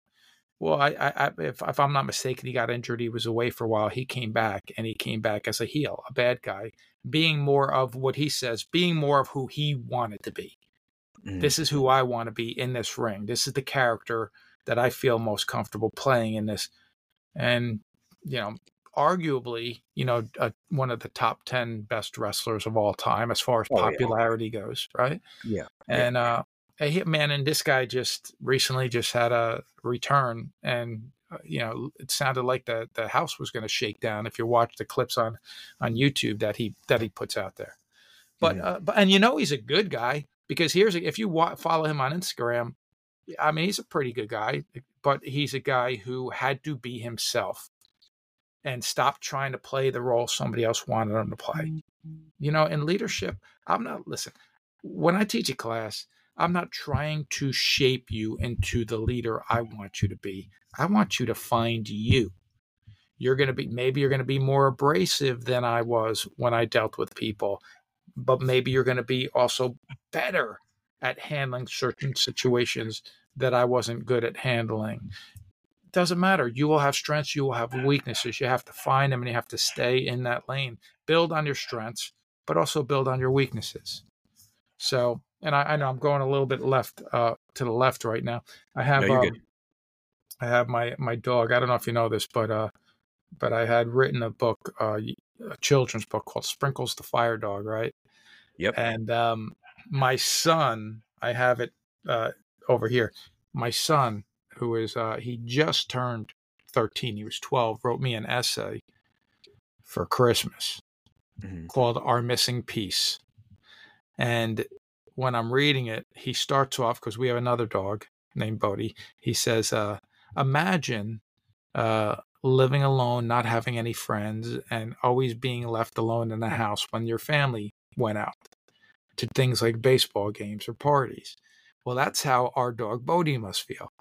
Well, I, I, if, if I'm not mistaken, he got injured. He was away for a while. He came back, and he came back as a heel, a bad guy, being more of what he says, being more of who he wanted to be. Mm. This is who I want to be in this ring. This is the character that I feel most comfortable playing in this. And, you know, arguably, you know, one of the top 10 best wrestlers of all time as far as oh, popularity yeah. goes, right? Yeah. And, yeah. uh, a man, and this guy just recently just had a return, and uh, you know, it sounded like the the house was going to shake down. If you watch the clips on on YouTube that he that he puts out there, but mm-hmm. uh, but and you know he's a good guy because here's if you wa- follow him on Instagram, I mean he's a pretty good guy, but he's a guy who had to be himself and stop trying to play the role somebody else wanted him to play. Mm-hmm. You know, in leadership, I'm not listen. When I teach a class, I'm not trying to shape you into the leader I want you to be. I want you to find you. You're going to be, maybe you're going to be more abrasive than I was when I dealt with people, but maybe you're going to be also better at handling certain situations that I wasn't good at handling. Doesn't matter. You will have strengths, you will have weaknesses. You have to find them and you have to stay in that lane. Build on your strengths, but also build on your weaknesses. So and I, I, know I'm going a little bit left uh, to the left right now. I have no, um, I have my my dog. I don't know if you know this, but uh, but I had written a book, uh, a children's book called Sprinkles the Fire Dog, right? Yep. And um, my son, I have it uh, over here. My son, who is uh, he just turned 13. He was 12. Wrote me an essay for Christmas mm-hmm. called "Our Missing Piece," and when I'm reading it, he starts off because we have another dog named Bodie. He says, uh, "Imagine uh, living alone, not having any friends, and always being left alone in the house when your family went out to things like baseball games or parties." Well, that's how our dog Bodie must feel.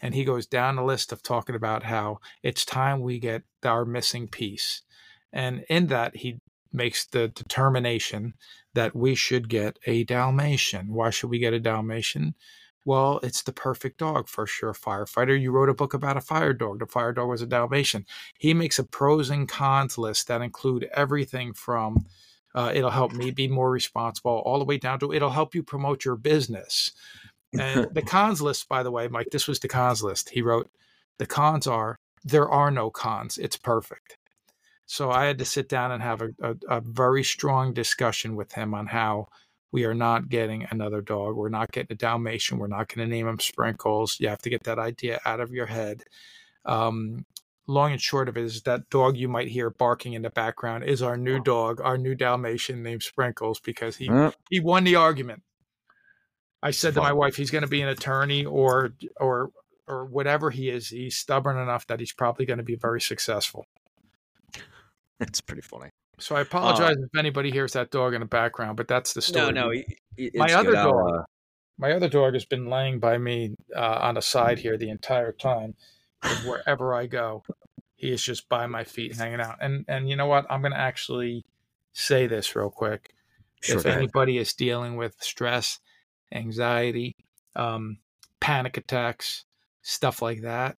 And he goes down the list of talking about how it's time we get our missing piece. And in that, he makes the determination that we should get a Dalmatian. Why should we get a Dalmatian? Well, it's the perfect dog for sure. Firefighter, you wrote a book about a fire dog. The fire dog was a Dalmatian. He makes a pros and cons list that include everything from uh, it'll help me be more responsible, all the way down to it'll help you promote your business. And the cons list, by the way, Mike, this was the cons list. He wrote, the cons are there are no cons. It's perfect. So I had to sit down and have a, a, a, very strong discussion with him on how we are not getting another dog. We're not getting a Dalmatian. We're not going to name him Sprinkles. You have to get that idea out of your head. Um, long and short of it is that dog you might hear barking in the background is our new dog, our new Dalmatian named Sprinkles, because he, he won the argument. I said to my wife, he's going to be an attorney or or or whatever he is. He's stubborn enough that he's probably going to be very successful. It's pretty funny. So I apologize uh, if anybody hears that dog in the background, but that's the story. No, no, my other good. dog, uh... my other dog has been laying by me uh, on the side here the entire time. Wherever I go, he is just by my feet, hanging out. And and you know what? I'm going to actually say this real quick. Sure, if anybody is dealing with stress, anxiety, um, panic attacks, stuff like that,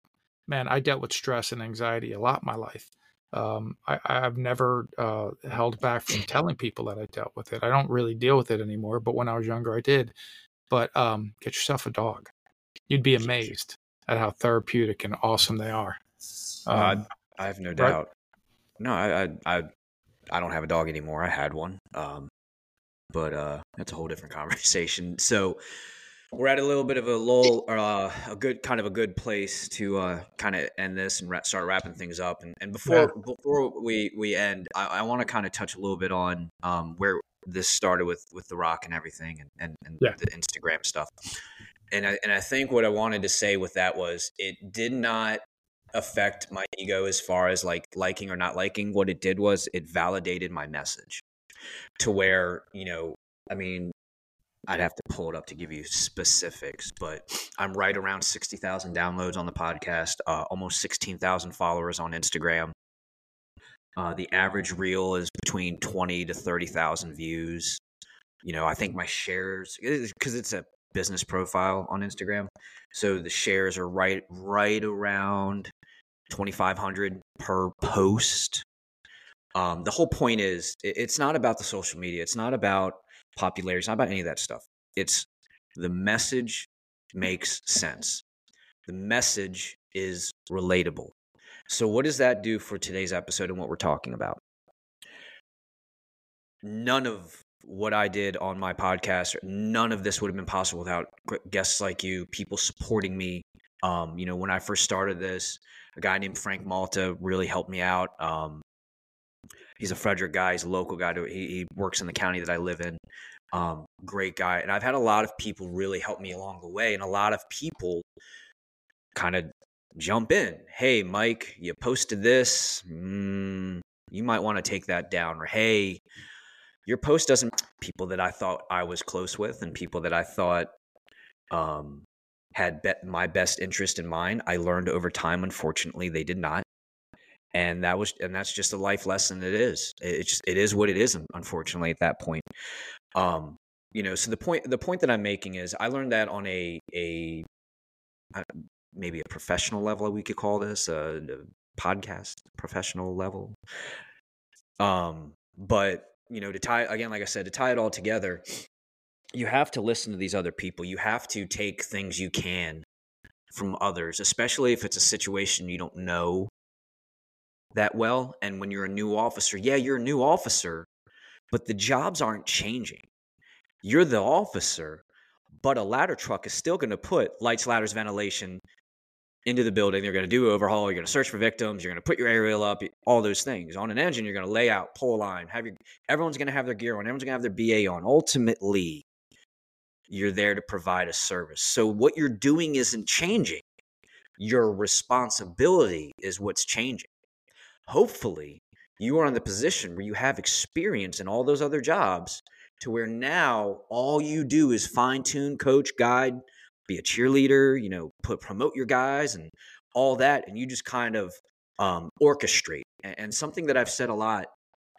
man, I dealt with stress and anxiety a lot in my life um, I, I've never uh, held back from telling people that I dealt with it. I don't really deal with it anymore, but when I was younger, I did. But um, get yourself a dog. You'd be amazed at how therapeutic and awesome they are. Uh, I have no doubt. No, I, I, I, I, don't have a dog anymore. I had one, um, but uh, that's a whole different conversation. So, we're at a little bit of a lull or uh, a good kind of a good place to uh, kind of end this and ra- start wrapping things up. And, and before yeah. before we we end, I, I want to kind of touch a little bit on um, where this started with with the rock and everything and and, and yeah. the Instagram stuff. And I and I think what I wanted to say with that was it did not affect my ego as far as like liking or not liking. What it did was it validated my message to where, you know, I mean, I'd have to pull it up to give you specifics, but I'm right around 60,000 downloads on the podcast, uh, almost 16,000 followers on Instagram. Uh, the average reel is between 20 to 30,000 views. You know, I think my shares, because it's a business profile on Instagram, so the shares are right right around 2,500 per post. Um, the whole point is, it's not about the social media. It's not about popularity. It's not about any of that stuff. It's the message makes sense. The message is relatable. So, what does that do for today's episode and what we're talking about? None of what I did on my podcast, none of this would have been possible without guests like you, people supporting me. Um, you know, when I first started this, a guy named Frank Malta really helped me out. Um, he's a Frederick guy, he's a local guy. He, he works in the county that I live in. Um, great guy. And I've had a lot of people really help me along the way, and a lot of people kind of jump in. Hey, Mike, you posted this. Mm, you might want to take that down. Or, hey, your post doesn't. People that I thought I was close with and people that I thought um, had bet my best interest in mind. I learned over time, unfortunately, they did not. And that was, and that's just a life lesson. It is. It just, it is what it is. Unfortunately, at that point, um, you know. So the point, the point that I'm making is, I learned that on a a maybe a professional level we could call this a, a podcast professional level um but you know to tie again like i said to tie it all together you have to listen to these other people you have to take things you can from others especially if it's a situation you don't know that well and when you're a new officer yeah you're a new officer but the jobs aren't changing you're the officer but a ladder truck is still going to put lights ladders ventilation into the building. They're going to do overhaul. You're going to search for victims. You're going to put your aerial up. All those things on an engine. You're going to lay out, pull line. Have your everyone's going to have their gear on. Everyone's going to have their BA on. Ultimately, you're there to provide a service. So what you're doing isn't changing. Your responsibility is what's changing. Hopefully, you are in the position where you have experience in all those other jobs to where now all you do is fine tune, coach, guide, be a cheerleader, you know, put promote your guys and all that, and you just kind of um, orchestrate. And, and, something that I've said a lot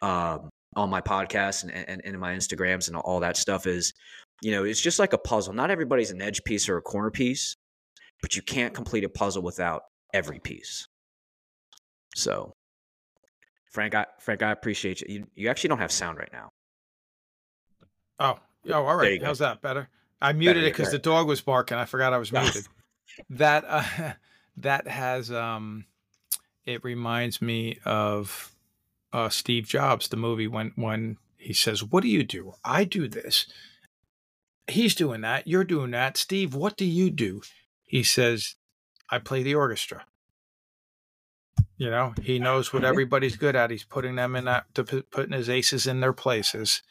um, on my podcast and, and, and in my Instagrams and all that stuff is, you know, it's just like a puzzle. Not everybody's an edge piece or a corner piece, but you can't complete a puzzle without every piece. So, Frank, I, Frank, I appreciate you. You, you actually don't have sound right now. Oh, oh, all right. How's that better? I muted it because the dog was barking. I forgot I was muted. that uh, that has um, it reminds me of uh, Steve Jobs, the movie when when he says, "What do you do? I do this." He's doing that. You're doing that. Steve, what do you do? He says, "I play the orchestra." You know, he knows what everybody's good at. He's putting them in that, to putting his aces in their places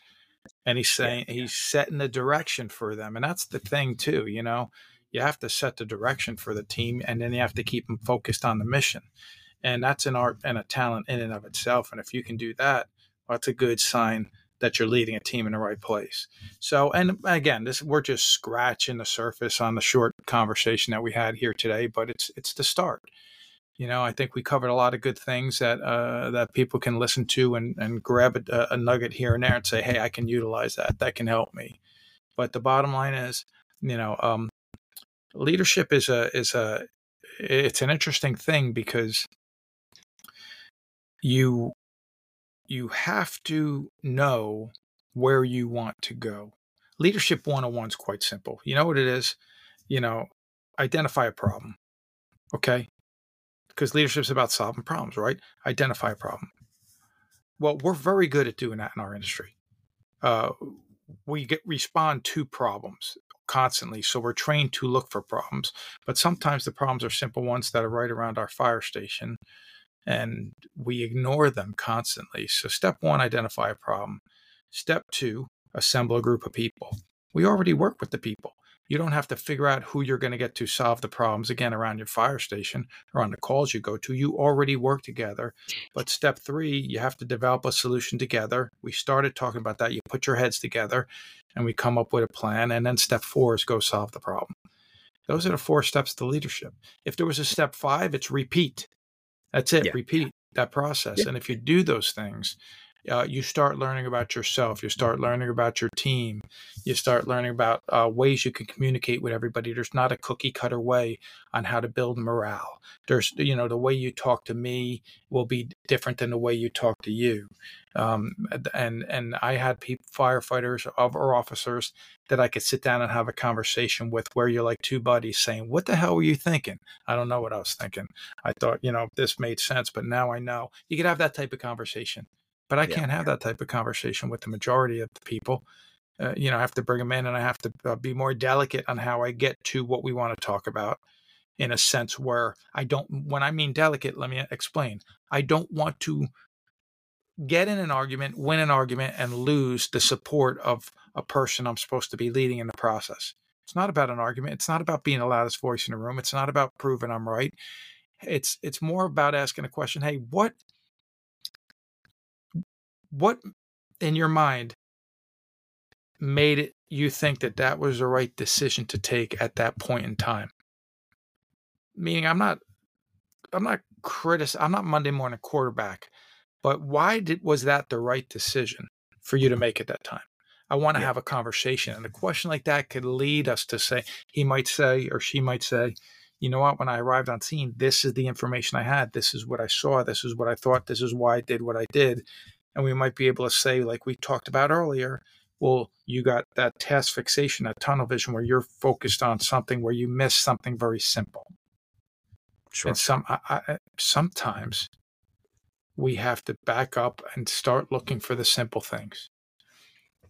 and he's saying he's setting the direction for them and that's the thing too you know? You have to set the direction for the team and then you have to keep them focused on the mission and that's an art and a talent in and of itself and if you can do that well, that's a good sign that you're leading a team in the right place. So and again this we're just scratching the surface on the short conversation that we had here today but it's it's the start you know, I think we covered a lot of good things that uh, that people can listen to and, and grab a, a, nugget here and there and say, hey, I can utilize that. That can help me. But the bottom line is, you know, um, leadership is a is a it's an interesting thing because you you have to know where you want to go. Leadership 101 is quite simple. You know what it is? You know, identify a problem. Okay because leadership is about solving problems, right? Identify a problem. Well, we're very good at doing that in our industry. Uh, we get respond to problems constantly, so we're trained to look for problems. But sometimes the problems are simple ones that are right around our fire station, and we ignore them constantly. So, step one, identify a problem. Step two, assemble a group of people. We already work with the people. You don't have to figure out who you're going to get to solve the problems again around your fire station or on the calls you go to. You already work together. But step three, you have to develop a solution together. We started talking about that. You put your heads together and we come up with a plan. And then step four is go solve the problem. Those are the four steps to leadership. If there was a step five, it's repeat. That's it, yeah. repeat that process. Yeah. And if you do those things, uh, you start learning about yourself. You start learning about your team. You start learning about uh, ways you can communicate with everybody. There's not a cookie cutter way on how to build morale. There's, you know, the way you talk to me will be different than the way you talk to you. Um, and and I had people, firefighters or officers that I could sit down and have a conversation with, where you're like two buddies saying, "What the hell were you thinking?" I don't know what I was thinking. I thought, you know, this made sense, but now I know. You could have that type of conversation but I yeah. can't have that type of conversation with the majority of the people. Uh, you know, I have to bring them in, and I have to uh, be more delicate on how I get to what we want to talk about. In a sense where I don't, when I mean delicate, let me explain. I don't want to get in an argument, win an argument, and lose the support of a person I'm supposed to be leading in the process. It's not about an argument. It's not about being the loudest voice in the room. It's not about proving I'm right. It's it's more about asking a question. Hey, what what in your mind made it you think that that was the right decision to take at that point in time? Meaning i'm not i'm not critic i'm not monday morning quarterback but why did was that the right decision for you to make at that time? I want to yeah. have a conversation and a question like that could lead us to say he might say or she might say you know what? When i arrived on scene this is the information i had. This is what i saw. This is what i thought. This is why i did what i did and we might be able to say, like we talked about earlier, well, you got that task fixation, that tunnel vision where you're focused on something where you miss something very simple. Sure. And some, I, I, sometimes we have to back up and start looking for the simple things.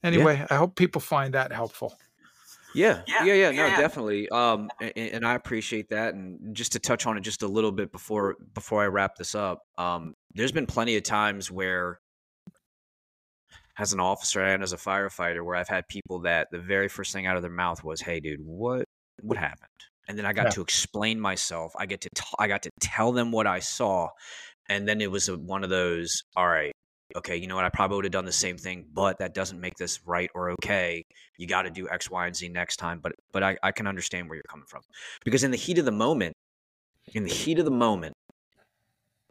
Anyway, yeah. I hope people find that helpful. Yeah, yeah, yeah, yeah, no, yeah. definitely. Um, and, and, I appreciate that. And just to touch on it just a little bit before before I wrap this up, um, there's been plenty of times where as an officer and as a firefighter where I've had people that the very first thing out of their mouth was, "Hey, dude, what what happened?" And then I got yeah. to explain myself. I get to t- I got to tell them what I saw, and then it was a, one of those. All right, okay, you know what? I probably would have done the same thing, but that doesn't make this right or okay. You got to do X, Y, and Z next time. But but I, I can understand where you're coming from because in the heat of the moment, in the heat of the moment,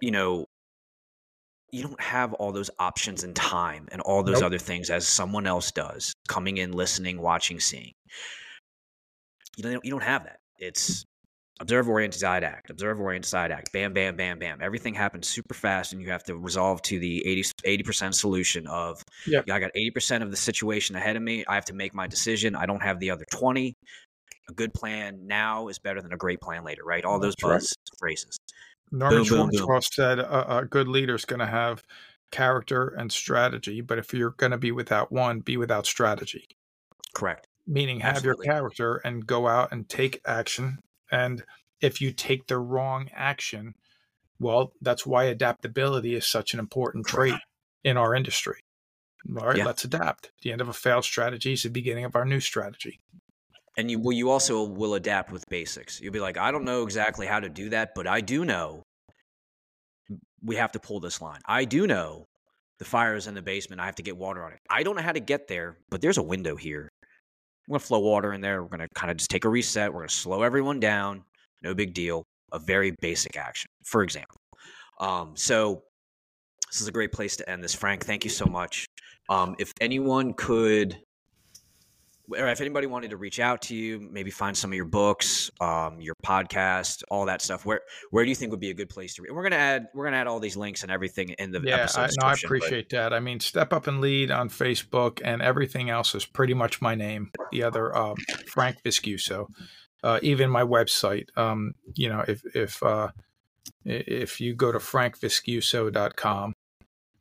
you know, you don't have all those options and time and all those nope. other things as someone else does coming in listening watching seeing. You don't you don't have that. It's observe orient decide act observe orient decide act bam bam bam bam. Everything happens super fast and you have to resolve to the 80 percent solution of yeah. I got 80% of the situation ahead of me. I have to make my decision. I don't have the other 20 a good plan now is better than a great plan later right? All those buzz right. phrases Norman Schwarzkopf said a, a good leader is going to have character and strategy, but if you're going to be without one, be without strategy. Correct. Meaning, have Absolutely. your character and go out and take action. And if you take the wrong action, well, that's why adaptability is such an important trait in our industry. All right, yeah. let's adapt. The end of a failed strategy is the beginning of our new strategy and you well you also will adapt with basics. You'll be like i don't know exactly how to do that but i do know we have to pull this line. I do know the fire is in the basement. I have to get water on it. I don't know how to get there but there's a window here. I'm to flow water in there. We're to kind of just take a reset. We're to slow everyone down. No big deal. A very basic action for example. Um, so this is a great place to end this. Frank thank you so much. Um, if anyone could or if anybody wanted to reach out to you, maybe find some of your books, um, your podcast, all that stuff, where where do you think would be a good place to read? We're gonna add we're gonna add all these links and everything in the yeah. I, no, I appreciate but... that. I mean, Step Up and Lead on Facebook, and everything else is pretty much my name. The other um, Frank Viscuso, uh, even my website. Um, you know, if if uh, if you go to frankviscuso.com,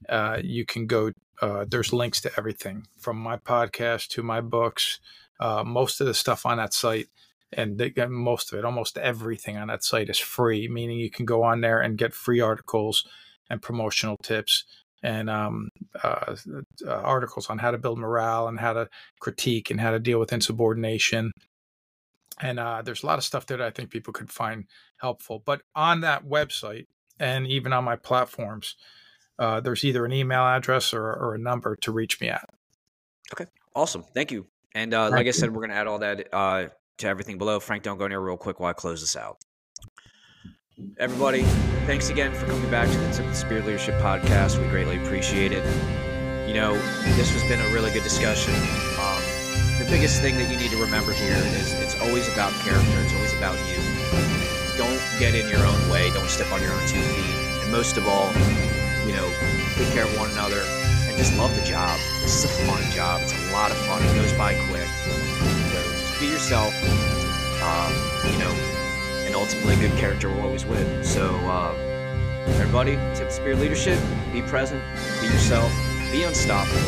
uh, you can go uh, there's links to everything from my podcast to my books. Uh, most of the stuff on that site, and they, most of it, almost everything on that site is free, meaning you can go on there and get free articles and promotional tips and um, uh, uh, articles on how to build morale and how to critique and how to deal with insubordination And uh, there's a lot of stuff that I think people could find helpful. But on that website and even on my platforms, uh, there's either an email address or, or, a number to reach me at. Okay, awesome. Thank you. And uh, like I said, we're going to add all that uh, to everything below. Frank, don't go near real quick while I close this out. Everybody, thanks again for coming back to the Tip of the Spear Leadership Podcast. We greatly appreciate it. You know, this has been a really good discussion. Um, the biggest thing that you need to remember here is it's always about character. It's always about you. Don't get in your own way. Don't step on your own two feet. And most of all, you know, take care of one another and just love the job. This is a fun job. It's a lot of fun. It goes by quick. So just be yourself. Um, you know, and ultimately, good character will always win. So, uh, everybody, tip spear leadership. Be present. Be yourself. Be unstoppable.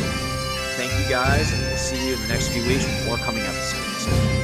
Thank you guys, and we'll see you in the next few weeks with more coming episodes.